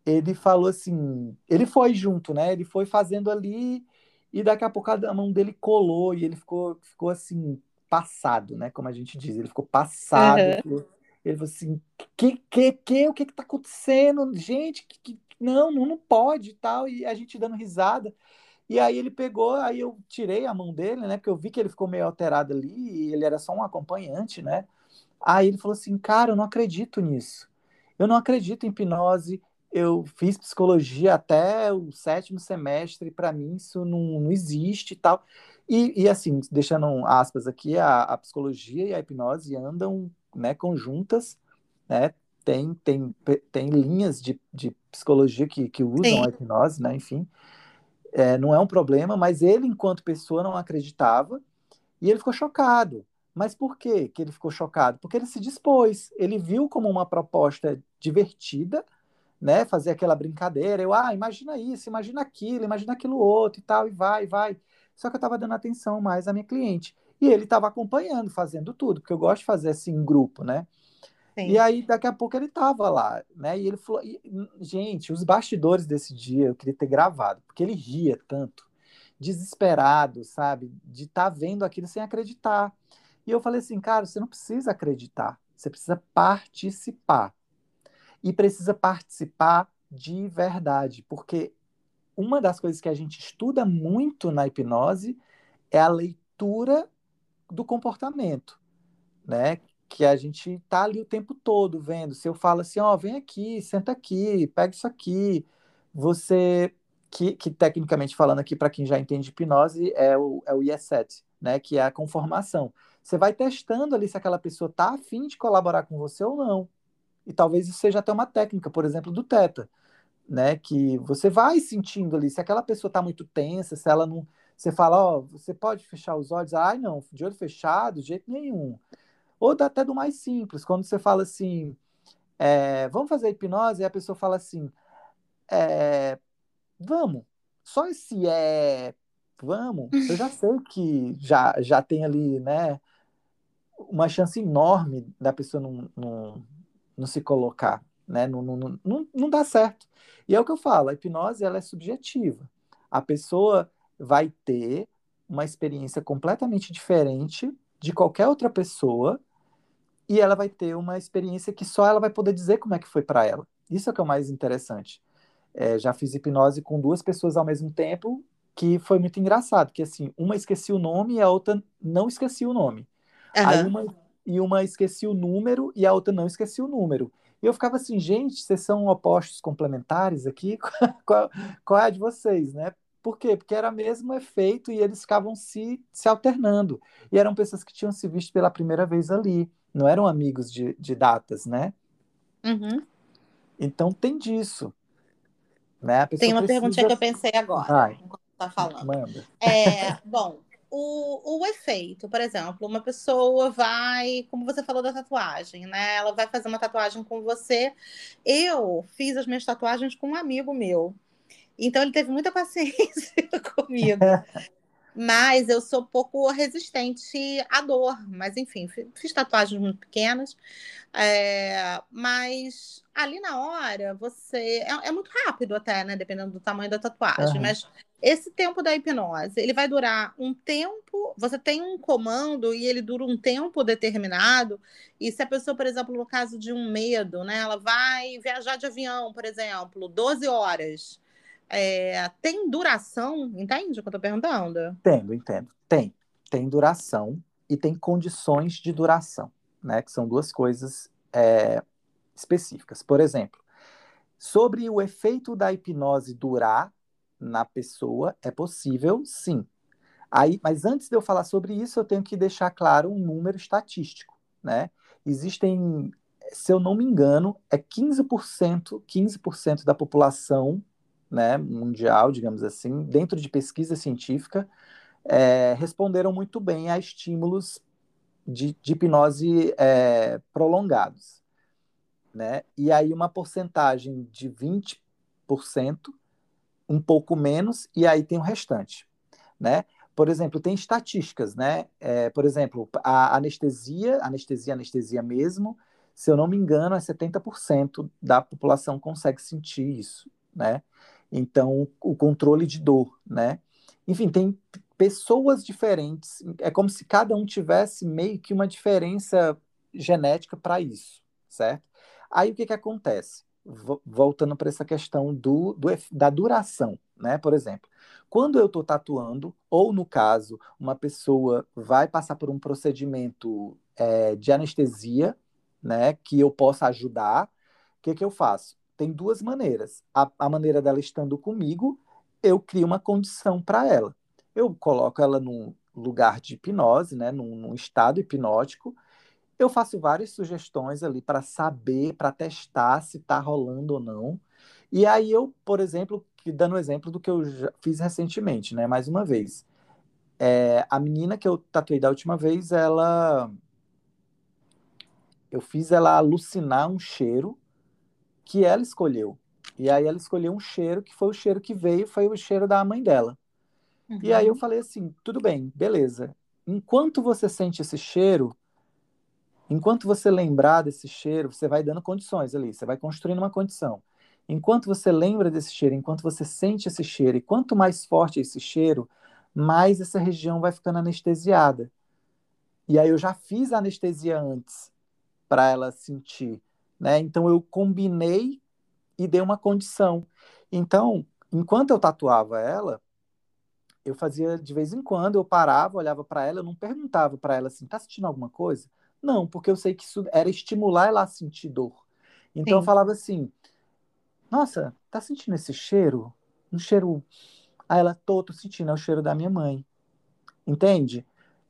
ele falou assim, ele foi junto, né? Ele foi fazendo ali e daqui a pouco a mão dele colou e ele ficou, ficou assim passado, né? Como a gente diz, ele ficou passado. Uhum. Falou, ele falou assim, que, que, que, o que que tá acontecendo? Gente, que, que, não, não, pode e tal. E a gente dando risada. E aí ele pegou, aí eu tirei a mão dele, né? Porque eu vi que ele ficou meio alterado ali e ele era só um acompanhante, né? Aí ele falou assim, cara, eu não acredito nisso. Eu não acredito em hipnose eu fiz psicologia até o sétimo semestre, para mim isso não, não existe e tal. E, e assim, deixando aspas aqui, a, a, psicologia e a hipnose andam né, conjuntas, né? Tem, tem, tem linhas de, de psicologia que, que usam Sim. a hipnose, né? Enfim, é, não é um problema, mas ele, enquanto pessoa, não acreditava e ele ficou chocado. Mas por quê que ele ficou chocado? Porque ele se dispôs, ele viu como uma proposta divertida, né, fazer aquela brincadeira. Eu, ah, imagina isso, imagina aquilo, imagina aquilo outro e tal, e vai, vai. Só que eu estava dando atenção mais à minha cliente. E ele estava acompanhando, fazendo tudo, porque eu gosto de fazer assim em grupo, né? Sim. E aí, daqui a pouco, ele estava lá, né? E ele falou: e, gente, os bastidores desse dia eu queria ter gravado, porque ele ria tanto, desesperado, sabe? De estar tá vendo aquilo sem acreditar. E eu falei assim, cara, você não precisa acreditar, você precisa participar e precisa participar de verdade, porque uma das coisas que a gente estuda muito na hipnose é a leitura do comportamento, né? Que a gente tá ali o tempo todo vendo. Se eu falo assim, ó, oh, vem aqui, senta aqui, pega isso aqui, você que, que tecnicamente falando aqui para quem já entende hipnose é o, é o IE7, né? Que é a conformação. Você vai testando ali se aquela pessoa tá afim de colaborar com você ou não. E talvez isso seja até uma técnica, por exemplo, do teta, né? Que você vai sentindo ali, se aquela pessoa está muito tensa, se ela não. Você fala, ó, você pode fechar os olhos? Ai, não, de olho fechado, de jeito nenhum. Ou até do mais simples, quando você fala assim, é, vamos fazer hipnose, e a pessoa fala assim, é, vamos, só esse é, vamos, eu já sei que já, já tem ali, né, uma chance enorme da pessoa não, não, não se colocar, né? Não, não, não, não dá certo. E é o que eu falo, a hipnose ela é subjetiva. A pessoa vai ter uma experiência completamente diferente de qualquer outra pessoa e ela vai ter uma experiência que só ela vai poder dizer como é que foi para ela. Isso é o que é o mais interessante. É, já fiz hipnose com duas pessoas ao mesmo tempo, que foi muito engraçado, que assim, uma esqueci o nome e a outra não esqueci o nome. Uhum. Aí uma, e uma esqueci o número e a outra não esqueci o número. E eu ficava assim, gente, vocês são opostos complementares aqui? qual, qual é a de vocês, né? Por quê? Porque era mesmo efeito e eles ficavam se, se alternando. E eram pessoas que tinham se visto pela primeira vez ali. Não eram amigos de, de datas, né? Uhum. Então tem disso. Né? Tem uma precisa... perguntinha que eu pensei agora, Vai. enquanto tá falando. Manda. É, bom, o, o efeito, por exemplo, uma pessoa vai, como você falou da tatuagem, né? Ela vai fazer uma tatuagem com você. Eu fiz as minhas tatuagens com um amigo meu. Então ele teve muita paciência comigo. Mas eu sou pouco resistente à dor. Mas, enfim, fiz tatuagens muito pequenas. É, mas ali na hora, você. É, é, muito rápido até, né? Dependendo do tamanho da tatuagem. Uhum. Mas esse tempo da hipnose, ele vai durar um tempo. Você tem um comando e ele dura um tempo determinado. E se a pessoa, por exemplo, no caso de um medo, né? Ela vai viajar de avião, por exemplo, 12 horas é, tem duração? Entende o que eu estou perguntando? Entendo, entendo. Tem. Tem duração e tem condições de duração, né? Que são duas coisas é, específicas. Por exemplo, sobre o efeito da hipnose durar na pessoa, é possível, sim. Aí, mas antes de eu falar sobre isso, eu tenho que deixar claro um número estatístico, né? Existem, se eu não me engano, é 15%, 15% da população né, mundial, digamos assim, dentro de pesquisa científica, é, responderam muito bem a estímulos de, de hipnose é, prolongados. Né? E aí uma porcentagem de 20%, um pouco menos, e aí tem o restante. Né? Por exemplo, tem estatísticas, né? É, por exemplo, a anestesia, anestesia, anestesia mesmo, se eu não me engano, é 70% da população consegue sentir isso, né? Então, o controle de dor, né? Enfim, tem pessoas diferentes, é como se cada um tivesse meio que uma diferença genética para isso, certo? Aí o que, que acontece? Voltando para essa questão do, do, da duração, né? Por exemplo, quando eu estou tatuando, ou no caso, uma pessoa vai passar por um procedimento é, de anestesia, né? Que eu possa ajudar, o que, que eu faço? Tem duas maneiras. A, a maneira dela estando comigo, eu crio uma condição para ela. Eu coloco ela num lugar de hipnose, né, num, num estado hipnótico. Eu faço várias sugestões ali para saber, para testar se está rolando ou não. E aí eu, por exemplo, dando um exemplo do que eu fiz recentemente, né? Mais uma vez. É, a menina que eu tatuei da última vez, ela. Eu fiz ela alucinar um cheiro que ela escolheu. E aí ela escolheu um cheiro que foi o cheiro que veio, foi o cheiro da mãe dela. Uhum. E aí eu falei assim, tudo bem, beleza. Enquanto você sente esse cheiro, enquanto você lembrar desse cheiro, você vai dando condições ali, você vai construindo uma condição. Enquanto você lembra desse cheiro, enquanto você sente esse cheiro, e quanto mais forte é esse cheiro, mais essa região vai ficando anestesiada. E aí eu já fiz a anestesia antes para ela sentir. Né? Então eu combinei e dei uma condição. Então, enquanto eu tatuava ela, eu fazia de vez em quando, eu parava, olhava para ela, eu não perguntava para ela assim, tá sentindo alguma coisa? Não, porque eu sei que isso era estimular ela a sentir dor. Então Sim. eu falava assim, nossa, tá sentindo esse cheiro? Um cheiro. Aí ela, tô, tô sentindo, é o cheiro da minha mãe. Entende?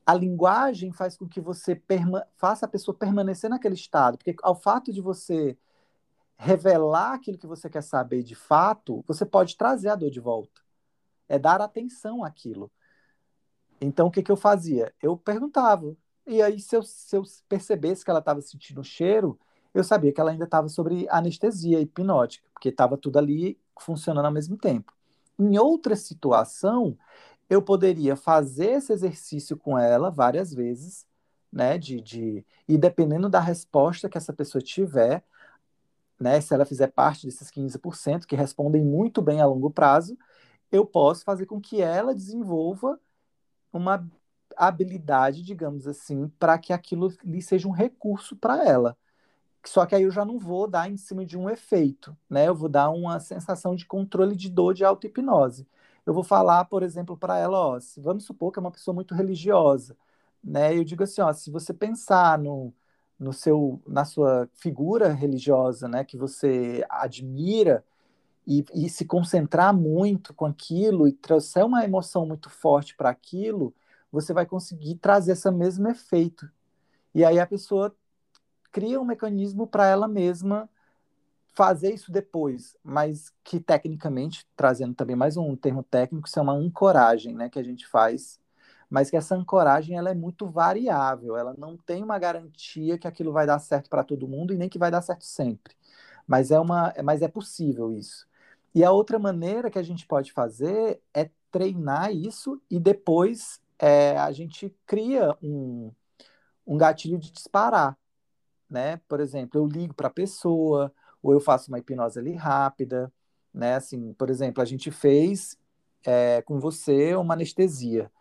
A linguagem faz com que você faça a pessoa permanecer naquele estado, porque ao fato de você revelar aquilo que você quer saber de fato, você pode trazer a dor de volta. É dar atenção àquilo. Então, o que, que eu fazia? Eu perguntava. E aí, se eu, se eu percebesse que ela estava sentindo o cheiro, eu sabia que ela ainda estava sobre anestesia hipnótica, porque estava tudo ali funcionando ao mesmo tempo. Em outra situação, eu poderia fazer esse exercício com ela várias vezes, né? De, de, e dependendo da resposta que essa pessoa tiver, né, se ela fizer parte desses 15% que respondem muito bem a longo prazo, eu posso fazer com que ela desenvolva uma habilidade, digamos assim, para que aquilo lhe seja um recurso para ela. Só que aí eu já não vou dar em cima de um efeito, né? Eu vou dar uma sensação de controle de dor de auto-hipnose. Eu vou falar, por exemplo, para ela, ó, se, vamos supor que é uma pessoa muito religiosa, né? Eu digo assim, ó, se você pensar no, no seu, na sua figura religiosa, né, que você admira e, e se concentrar muito com aquilo e trouxer uma emoção muito forte para aquilo, você vai conseguir trazer esse mesmo efeito. E aí a pessoa cria um mecanismo para ela mesma fazer isso depois, mas que tecnicamente, trazendo também mais um termo técnico, isso é uma ancoragem, né, que a gente faz, mas que essa ancoragem ela é muito variável, ela não tem uma garantia que aquilo vai dar certo para todo mundo e nem que vai dar certo sempre. Mas é uma, mas é possível isso. E a outra maneira que a gente pode fazer é treinar isso e depois é, a gente cria um, um gatilho de disparar, né? Por exemplo, eu ligo para a pessoa, ou eu faço uma hipnose ali rápida, né? Assim, por exemplo, a gente fez é, com você uma anestesia.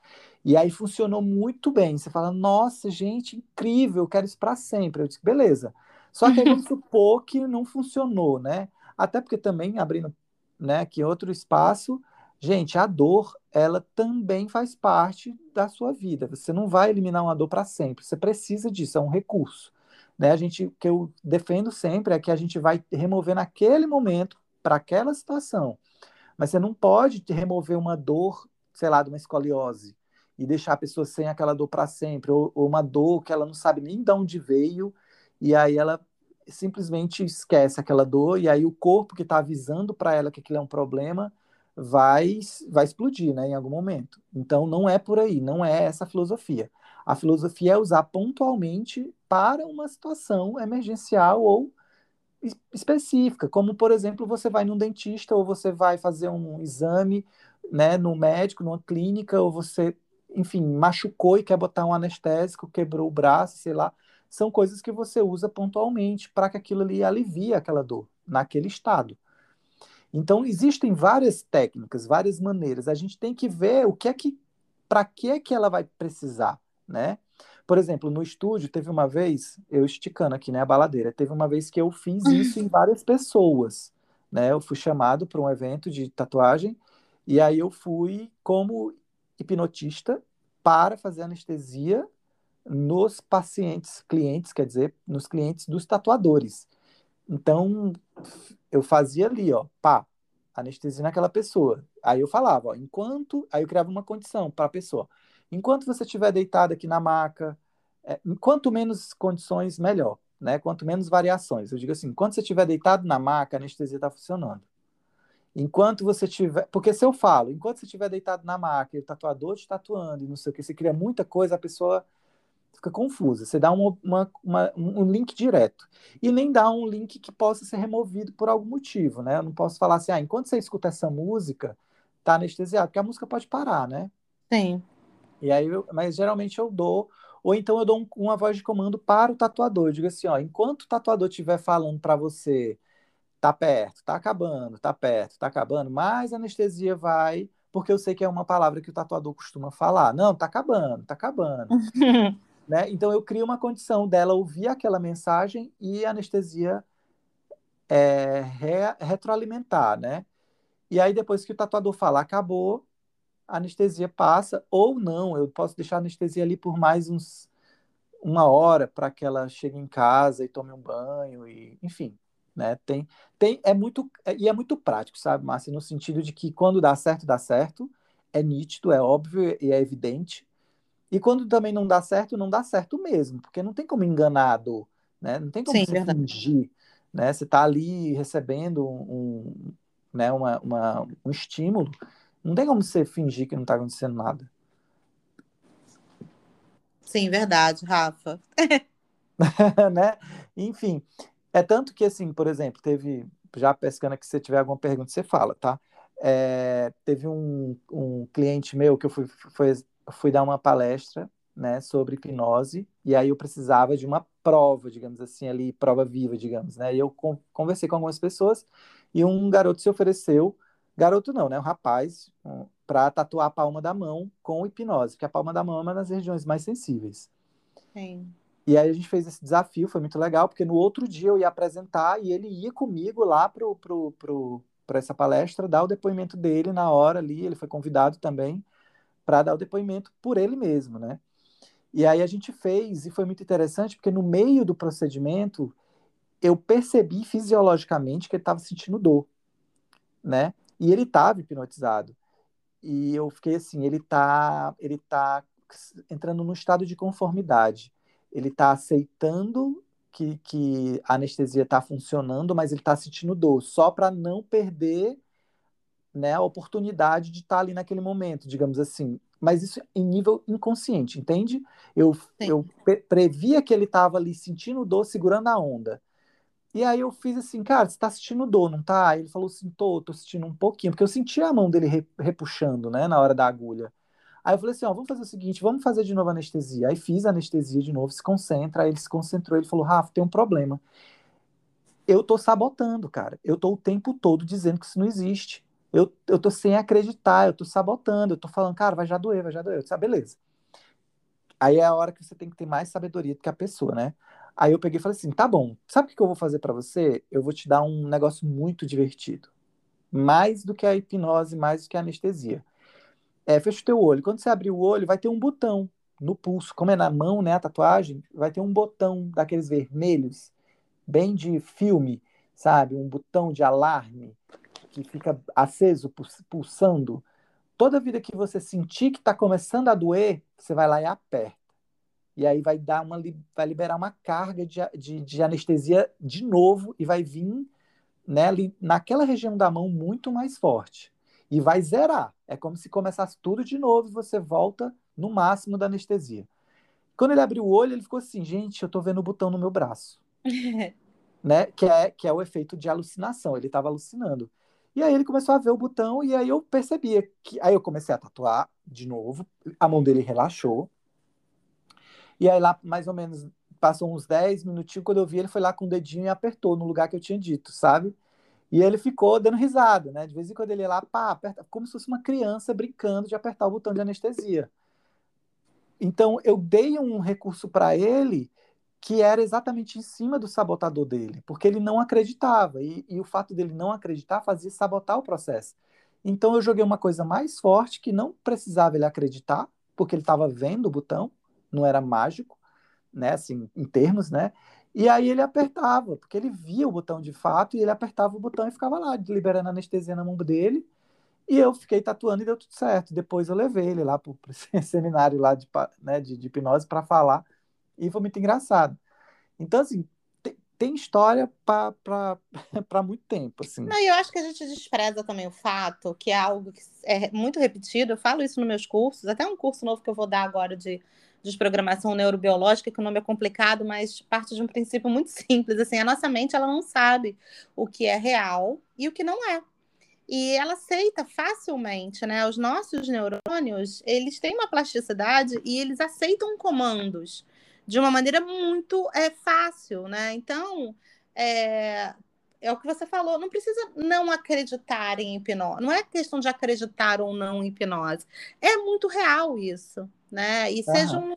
E aí funcionou muito bem. Você fala, nossa, gente, incrível, eu quero isso para sempre. Eu disse, beleza. Só que aí vamos supor que não funcionou, né? Até porque também, abrindo né, aqui outro espaço, gente, a dor, ela também faz parte da sua vida. Você não vai eliminar uma dor para sempre. Você precisa disso, é um recurso. Né? A gente, o que eu defendo sempre é que a gente vai remover naquele momento, para aquela situação. Mas você não pode remover uma dor, sei lá, de uma escoliose e deixar a pessoa sem aquela dor para sempre, ou, ou, uma dor que ela não sabe nem de onde veio, e aí ela simplesmente esquece aquela dor, e aí o corpo que está avisando para ela que aquilo é um problema vai, vai explodir né, em algum momento. Então não é por aí, não é essa filosofia. A filosofia é usar pontualmente para uma situação emergencial ou específica, como por exemplo, você vai num dentista ou você vai fazer um exame, né, no médico, numa clínica, ou você, enfim, machucou e quer botar um anestésico, quebrou o braço, sei lá, são coisas que você usa pontualmente para que aquilo ali alivie aquela dor naquele estado. Então existem várias técnicas, várias maneiras. A gente tem que ver o que é que para que é que ela vai precisar, né? Por exemplo, no estúdio, teve uma vez, eu esticando aqui, né, a baladeira, teve uma vez que eu fiz isso em várias pessoas, né? Eu fui chamado para um evento de tatuagem e aí eu fui como hipnotista para fazer anestesia nos pacientes, clientes, quer dizer, nos clientes dos tatuadores. Então, eu fazia ali, ó, pá, anestesia naquela pessoa. Aí eu falava, ó, enquanto, aí eu criava uma condição para a pessoa. Enquanto você estiver deitado aqui na maca, é, quanto menos condições, melhor, né? Quanto menos variações. Eu digo assim, enquanto você estiver deitado na maca, a anestesia está funcionando. Enquanto você tiver. Porque se eu falo, enquanto você estiver deitado na maca e o tatuador te tatuando e não sei o que, você cria muita coisa, a pessoa fica confusa. Você dá uma, uma, uma, um link direto. E nem dá um link que possa ser removido por algum motivo, né? Eu não posso falar assim, ah, enquanto você escuta essa música, tá anestesiado, porque a música pode parar, né? Sim. E aí, eu, mas geralmente eu dou, ou então eu dou um, uma voz de comando para o tatuador. Eu digo assim, ó, enquanto o tatuador estiver falando para você, tá perto, tá acabando, tá perto, tá acabando, mais anestesia vai, porque eu sei que é uma palavra que o tatuador costuma falar. Não, tá acabando, tá acabando. né? Então eu crio uma condição dela ouvir aquela mensagem e a anestesia é, re, retroalimentar, né? E aí depois que o tatuador fala acabou, a anestesia passa, ou não, eu posso deixar a anestesia ali por mais uns uma hora para que ela chegue em casa e tome um banho e enfim, né? Tem tem é muito é, e é muito prático, sabe, Márcia, no sentido de que quando dá certo, dá certo, é nítido, é óbvio e é evidente. E quando também não dá certo, não dá certo mesmo, porque não tem como enganar a dor, né? Não tem como Sim, você verdade. fingir, né? Você está ali recebendo um, um né, uma, uma, um estímulo não tem como você fingir que não está acontecendo nada. Sim, verdade, Rafa. né? Enfim, é tanto que, assim, por exemplo, teve, já pescando aqui, se você tiver alguma pergunta, você fala, tá? É, teve um, um cliente meu que eu fui, foi, fui dar uma palestra né, sobre hipnose, e aí eu precisava de uma prova, digamos assim, ali, prova viva, digamos, né? E eu conversei com algumas pessoas e um garoto se ofereceu, garoto não, né? Um rapaz, para tatuar a palma da mão com hipnose, porque a palma da mão é uma das regiões mais sensíveis. Sim. E aí a gente fez esse desafio, foi muito legal, porque no outro dia eu ia apresentar e ele ia comigo lá pro, pro, pro, para essa palestra, dar o depoimento dele na hora ali, ele foi convidado também para dar o depoimento por ele mesmo, né? E aí a gente fez, e foi muito interessante, porque no meio do procedimento, eu percebi fisiologicamente que ele estava sentindo dor, né? E ele estava hipnotizado. E eu fiquei assim, ele está ele tá entrando num estado de conformidade ele está aceitando que, que a anestesia está funcionando, mas ele está sentindo dor, só para não perder né, a oportunidade de estar tá ali naquele momento, digamos assim. Mas isso em nível inconsciente, entende? Eu, eu previa que ele estava ali sentindo dor, segurando a onda. E aí eu fiz assim, cara, você está sentindo dor, não tá? Ele falou assim, tô, tô sentindo um pouquinho, porque eu senti a mão dele repuxando, né, na hora da agulha. Aí eu falei assim, ó, vamos fazer o seguinte, vamos fazer de novo anestesia. Aí fiz anestesia de novo, se concentra, aí ele se concentrou, ele falou, Rafa, tem um problema. Eu tô sabotando, cara. Eu tô o tempo todo dizendo que isso não existe. Eu, eu tô sem acreditar, eu tô sabotando, eu tô falando, cara, vai já doer, vai já doer. Eu disse, ah, beleza. Aí é a hora que você tem que ter mais sabedoria do que a pessoa, né? Aí eu peguei e falei assim, tá bom, sabe o que eu vou fazer para você? Eu vou te dar um negócio muito divertido. Mais do que a hipnose, mais do que a anestesia. É, fecha o teu olho. Quando você abrir o olho, vai ter um botão no pulso. Como é na mão, né, a tatuagem, vai ter um botão daqueles vermelhos, bem de filme, sabe? Um botão de alarme que fica aceso, pulsando. Toda vida que você sentir que está começando a doer, você vai lá e aperta. E aí vai dar uma, vai liberar uma carga de, de, de anestesia de novo e vai vir né, ali, naquela região da mão muito mais forte e vai zerar. É como se começasse tudo de novo e você volta no máximo da anestesia. Quando ele abriu o olho, ele ficou assim, gente, eu tô vendo o botão no meu braço. né? Que é, que é o efeito de alucinação. Ele estava alucinando. E aí ele começou a ver o botão e aí eu percebia que aí eu comecei a tatuar de novo, a mão dele relaxou. E aí lá mais ou menos passou uns 10 minutinhos quando eu vi ele foi lá com o dedinho e apertou no lugar que eu tinha dito, sabe? E ele ficou dando risada, né? De vez em quando ele ia lá, pá, aperta, como se fosse uma criança brincando de apertar o botão de anestesia. Então, eu dei um recurso para ele que era exatamente em cima do sabotador dele, porque ele não acreditava. E, e, o fato dele não acreditar fazia sabotar o processo. Então, eu joguei uma coisa mais forte que não precisava ele acreditar, porque ele estava vendo o botão, não era mágico, né? Assim, em termos, né? E aí ele apertava, porque ele via o botão de fato, e ele apertava o botão e ficava lá, liberando anestesia na mão dele. E eu fiquei tatuando e deu tudo certo. Depois eu levei ele lá para o seminário lá de, né, de, de hipnose para falar, e foi muito engraçado. Então, assim, tem, história para muito tempo. Assim. Não, eu acho que a gente despreza também o fato que é algo que é muito repetido. Eu falo isso nos meus cursos, até um curso novo que eu vou dar agora de desprogramação neurobiológica, que o nome é complicado, mas parte de um princípio muito simples. Assim, a nossa mente ela não sabe o que é real e o que não é. E ela aceita facilmente, né? Os nossos neurônios, eles têm uma plasticidade e eles aceitam comandos de uma maneira muito é, fácil, né? Então, é, é o que você falou, não precisa não acreditar em hipnose. Não é questão de acreditar ou não em hipnose. É muito real isso né? E seja um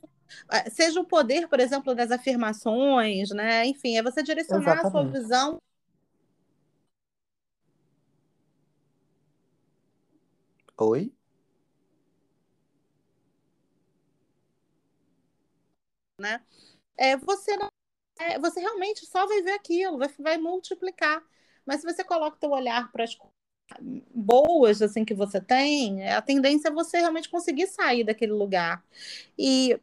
eh, seja o poder, por exemplo, das afirmações, né? Enfim, é você direcionar Exatamente. a sua visão. Oi? Né? É, você não, é, você realmente só vai ver aquilo, vai, vai multiplicar. Mas se você coloca o teu olhar para as boas assim que você tem, a tendência é você realmente conseguir sair daquele lugar. E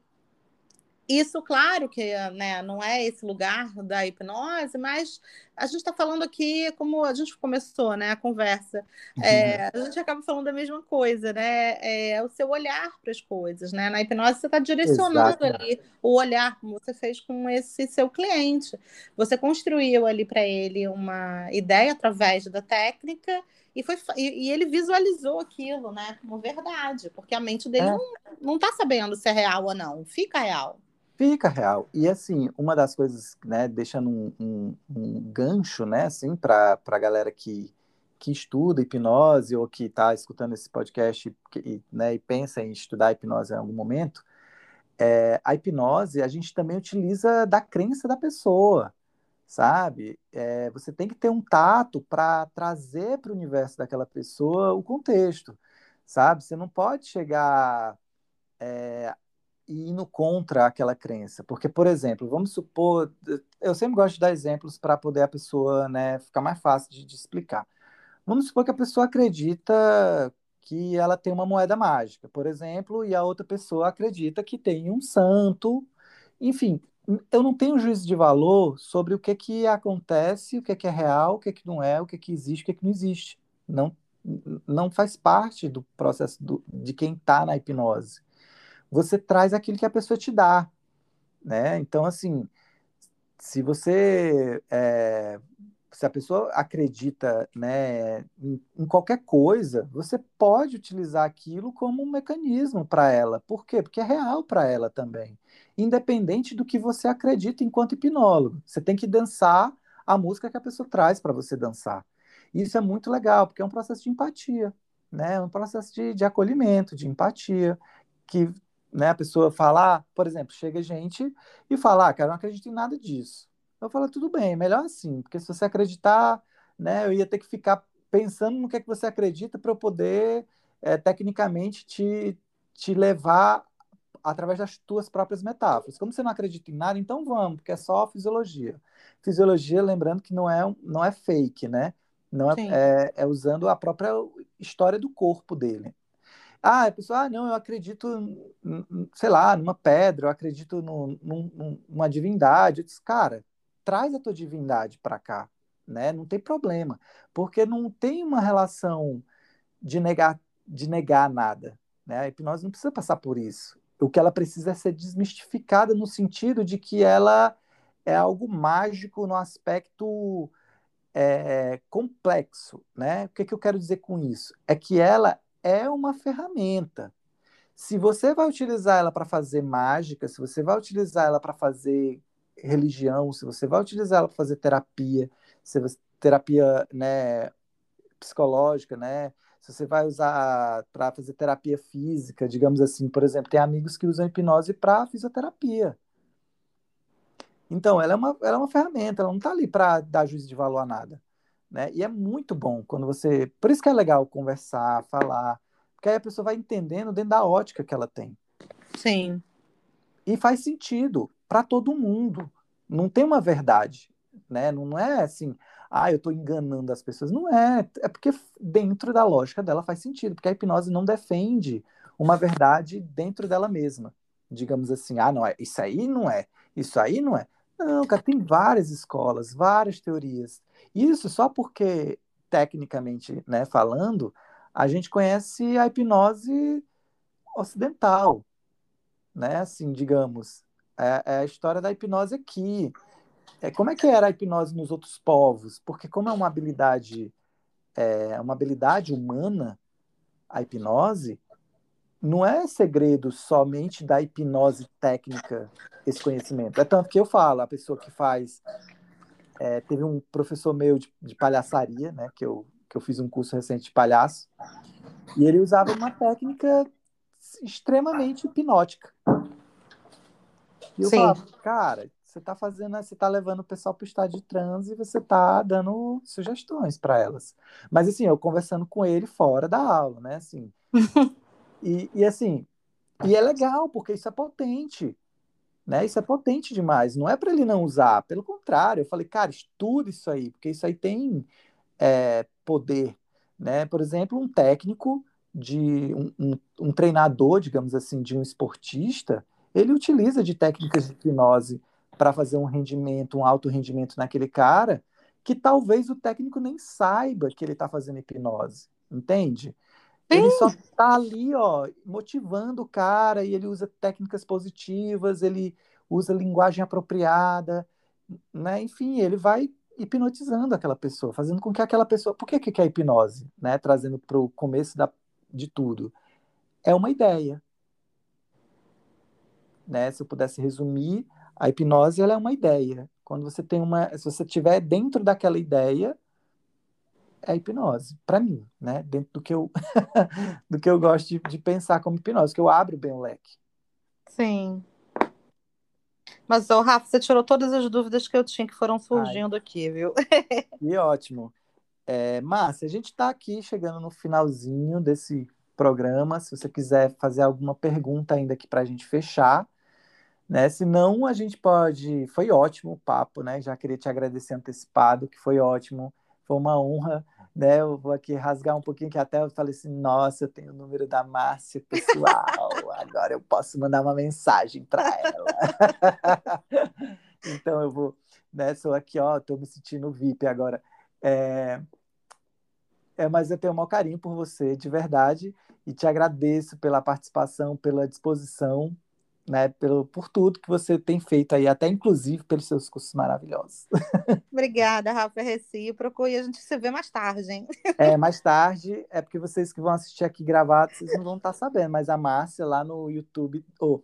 isso, claro que né, não é esse lugar da hipnose, mas a gente está falando aqui, como a gente começou né, a conversa, uhum. é, a gente acaba falando a mesma coisa, né? É o seu olhar para as coisas, né? Na hipnose você está direcionando Exato. ali o olhar, como você fez com esse seu cliente. Você construiu ali para ele uma ideia através da técnica e, foi, e, e, ele visualizou aquilo, né, como verdade, porque a mente dele é. não, não tá sabendo se é real ou não, fica real. Fica real. E assim, uma das coisas, né, deixando um, um, um gancho, né, assim, para a galera que, que estuda hipnose ou que está escutando esse podcast e, né, e pensa em estudar hipnose em algum momento, é, a hipnose a gente também utiliza da crença da pessoa, sabe? É, você tem que ter um tato para trazer para o universo daquela pessoa o contexto, sabe? Você não pode chegar é, indo contra aquela crença. Porque, por exemplo, vamos supor, eu sempre gosto de dar exemplos para poder a pessoa, né, ficar mais fácil de, de, explicar. Vamos supor que a pessoa acredita que ela tem uma moeda mágica, por exemplo, e a outra pessoa acredita que tem um santo. Enfim, eu não tenho juízo de valor sobre o que que acontece, o que que é real, o que que não é, o que que existe, o que que não existe. Não, não faz parte do processo do, de quem está na hipnose você traz aquilo que a pessoa te dá, né? Então, assim, se você, é, se a pessoa acredita, né, em, em, qualquer coisa, você pode utilizar aquilo como um mecanismo para ela. Por quê? Porque é real para ela também, independente do que você acredita enquanto hipnólogo. Você tem que dançar a música que a pessoa traz para você dançar. Isso é muito legal, porque é um processo de empatia, né? É um processo de, de acolhimento, de empatia, que né, a pessoa falar, por exemplo, chega gente e fala, ah, cara, eu não acredito em nada disso. Eu falo, tudo bem, melhor assim, porque se você acreditar, né, eu ia ter que ficar pensando no que é que você acredita para eu poder, é, tecnicamente, te, te levar através das tuas próprias metáforas. Como você não acredita em nada, então vamos, porque é só fisiologia. Fisiologia, lembrando que não é, não é fake, né? Não é, é, é usando a própria história do corpo dele. Ah, a pessoa, ah, não, eu acredito, sei lá, numa pedra, eu acredito num, numa divindade. Eu disse, cara, traz a tua divindade para cá, né? Não tem problema, porque não tem uma relação de negar, de negar nada, né? A hipnose não precisa passar por isso. O que ela precisa é ser desmistificada no sentido de que ela é algo mágico no aspecto é, complexo, né? O que, que eu quero dizer com isso? É que ela é uma ferramenta. Se você vai utilizar ela para fazer mágica, se você vai utilizar ela para fazer religião, se você vai utilizar ela para fazer terapia, se você, terapia né, psicológica, né? Se você vai usar para fazer terapia física, digamos assim, por exemplo, tem amigos que usam hipnose para fisioterapia. Então, ela é uma, ela é uma ferramenta, ela não está ali para dar juízo de valor a nada. Né? E é muito bom quando você. Por isso que é legal conversar, falar, porque aí a pessoa vai entendendo dentro da ótica que ela tem. Sim. E faz sentido para todo mundo. Não tem uma verdade, né? Não é assim, ah, eu estou enganando as pessoas. Não é. É porque dentro da lógica dela faz sentido, porque a hipnose não defende uma verdade dentro dela mesma. Digamos assim, ah, não é, isso aí não é, isso aí não é. Não, cara, tem várias escolas, várias teorias. Isso só porque, tecnicamente né, falando, a gente conhece a hipnose ocidental, né? Assim, digamos, é, é a história da hipnose aqui. É, como é que era a hipnose nos outros povos? Porque como é uma habilidade, é, uma habilidade humana, a hipnose, não é segredo somente da hipnose técnica esse conhecimento. É tanto que eu falo, a pessoa que faz. É, teve um professor meu de, de, palhaçaria, né? Que eu, que eu fiz um curso recente de palhaço, e ele usava uma técnica extremamente hipnótica. E eu Sim. falava, cara, você está fazendo, você está levando o pessoal para o estado de transe e você está dando sugestões para elas. Mas assim, eu conversando com ele fora da aula, né? Assim, e, e assim, e é legal, porque isso é potente. Né? Isso é potente demais. Não é para ele não usar. Pelo contrário, eu falei, cara, estuda isso aí, porque isso aí tem é, poder. Né? Por exemplo, um técnico de um, um, um, treinador, digamos assim, de um esportista, ele utiliza de técnicas de hipnose para fazer um rendimento, um alto rendimento naquele cara, que talvez o técnico nem saiba que ele está fazendo hipnose, entende? Ele só tá ali, ó, motivando o cara e ele usa técnicas positivas, ele usa linguagem apropriada, né? Enfim, ele vai hipnotizando aquela pessoa, fazendo com que aquela pessoa. Por que, que é hipnose, né? Trazendo para o começo da, de tudo. É uma ideia. né? Se eu pudesse resumir, a hipnose ela é uma ideia. Quando você tem uma, se você estiver dentro daquela ideia, é hipnose, para mim, né? Dentro do que eu, do que eu gosto de, de, pensar como hipnose, que eu abro bem o leque. Sim. Mas, oh, Rafa, você tirou todas as dúvidas que eu tinha que foram surgindo Ai. aqui, viu? E ótimo. É, Márcia, a gente está aqui chegando no finalzinho desse programa. Se você quiser fazer alguma pergunta ainda aqui para a gente fechar, né? Senão a gente pode. Foi ótimo o papo, né? Já queria te agradecer antecipado, que foi ótimo foi uma honra, né? Eu vou aqui rasgar um pouquinho, que até eu falei assim, nossa, eu tenho o número da Márcia pessoal, agora eu posso mandar uma mensagem para ela. então eu vou, né? Sou aqui, ó, tô me sentindo VIP agora. É, é, mas eu tenho o maior carinho por você, de verdade, e te agradeço pela participação, pela disposição, né, pelo, por tudo que você tem feito aí, até inclusive pelos seus cursos maravilhosos. Obrigada, Rafa, é recíproco, e a gente se vê mais tarde, hein? É, mais tarde, é porque vocês que vão assistir aqui gravado, vocês não vão estar sabendo, mas a Márcia lá no YouTube, oh,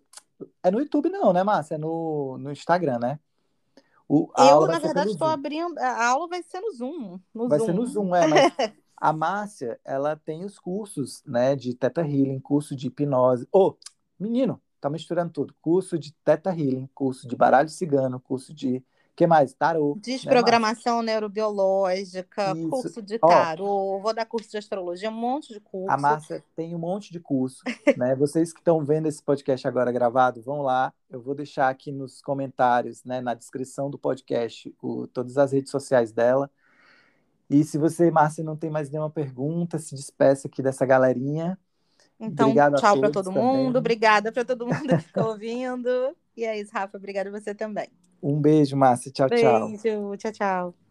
é no YouTube não, né, Márcia? É no, no Instagram, né? O, Eu, na verdade, estou abrindo, a aula vai ser no Zoom. No vai Zoom. ser no Zoom, é, mas a Márcia, ela tem os cursos, né, de Teta Healing, curso de hipnose. Ô, oh, menino, tá misturando tudo. Curso de Teta Healing, curso de baralho cigano, curso de que mais? Tarô. Né, Desprogramação né, neurobiológica, Isso. curso de tarô, Ó, vou dar curso de astrologia, um monte de curso. A Márcia tem um monte de curso, né? Vocês que estão vendo esse podcast agora gravado, vão lá. Eu vou deixar aqui nos comentários, né, na descrição do podcast, o, todas as redes sociais dela. E se você, Márcia, não tem mais nenhuma pergunta, se despeça aqui dessa galerinha. Então, Obrigado tchau para todo mundo. Também. Obrigada para todo mundo que ficou ouvindo. E é isso, Rafa. Obrigada a você também. Um beijo, Márcia. Tchau, beijo. tchau. Beijo. Tchau, tchau.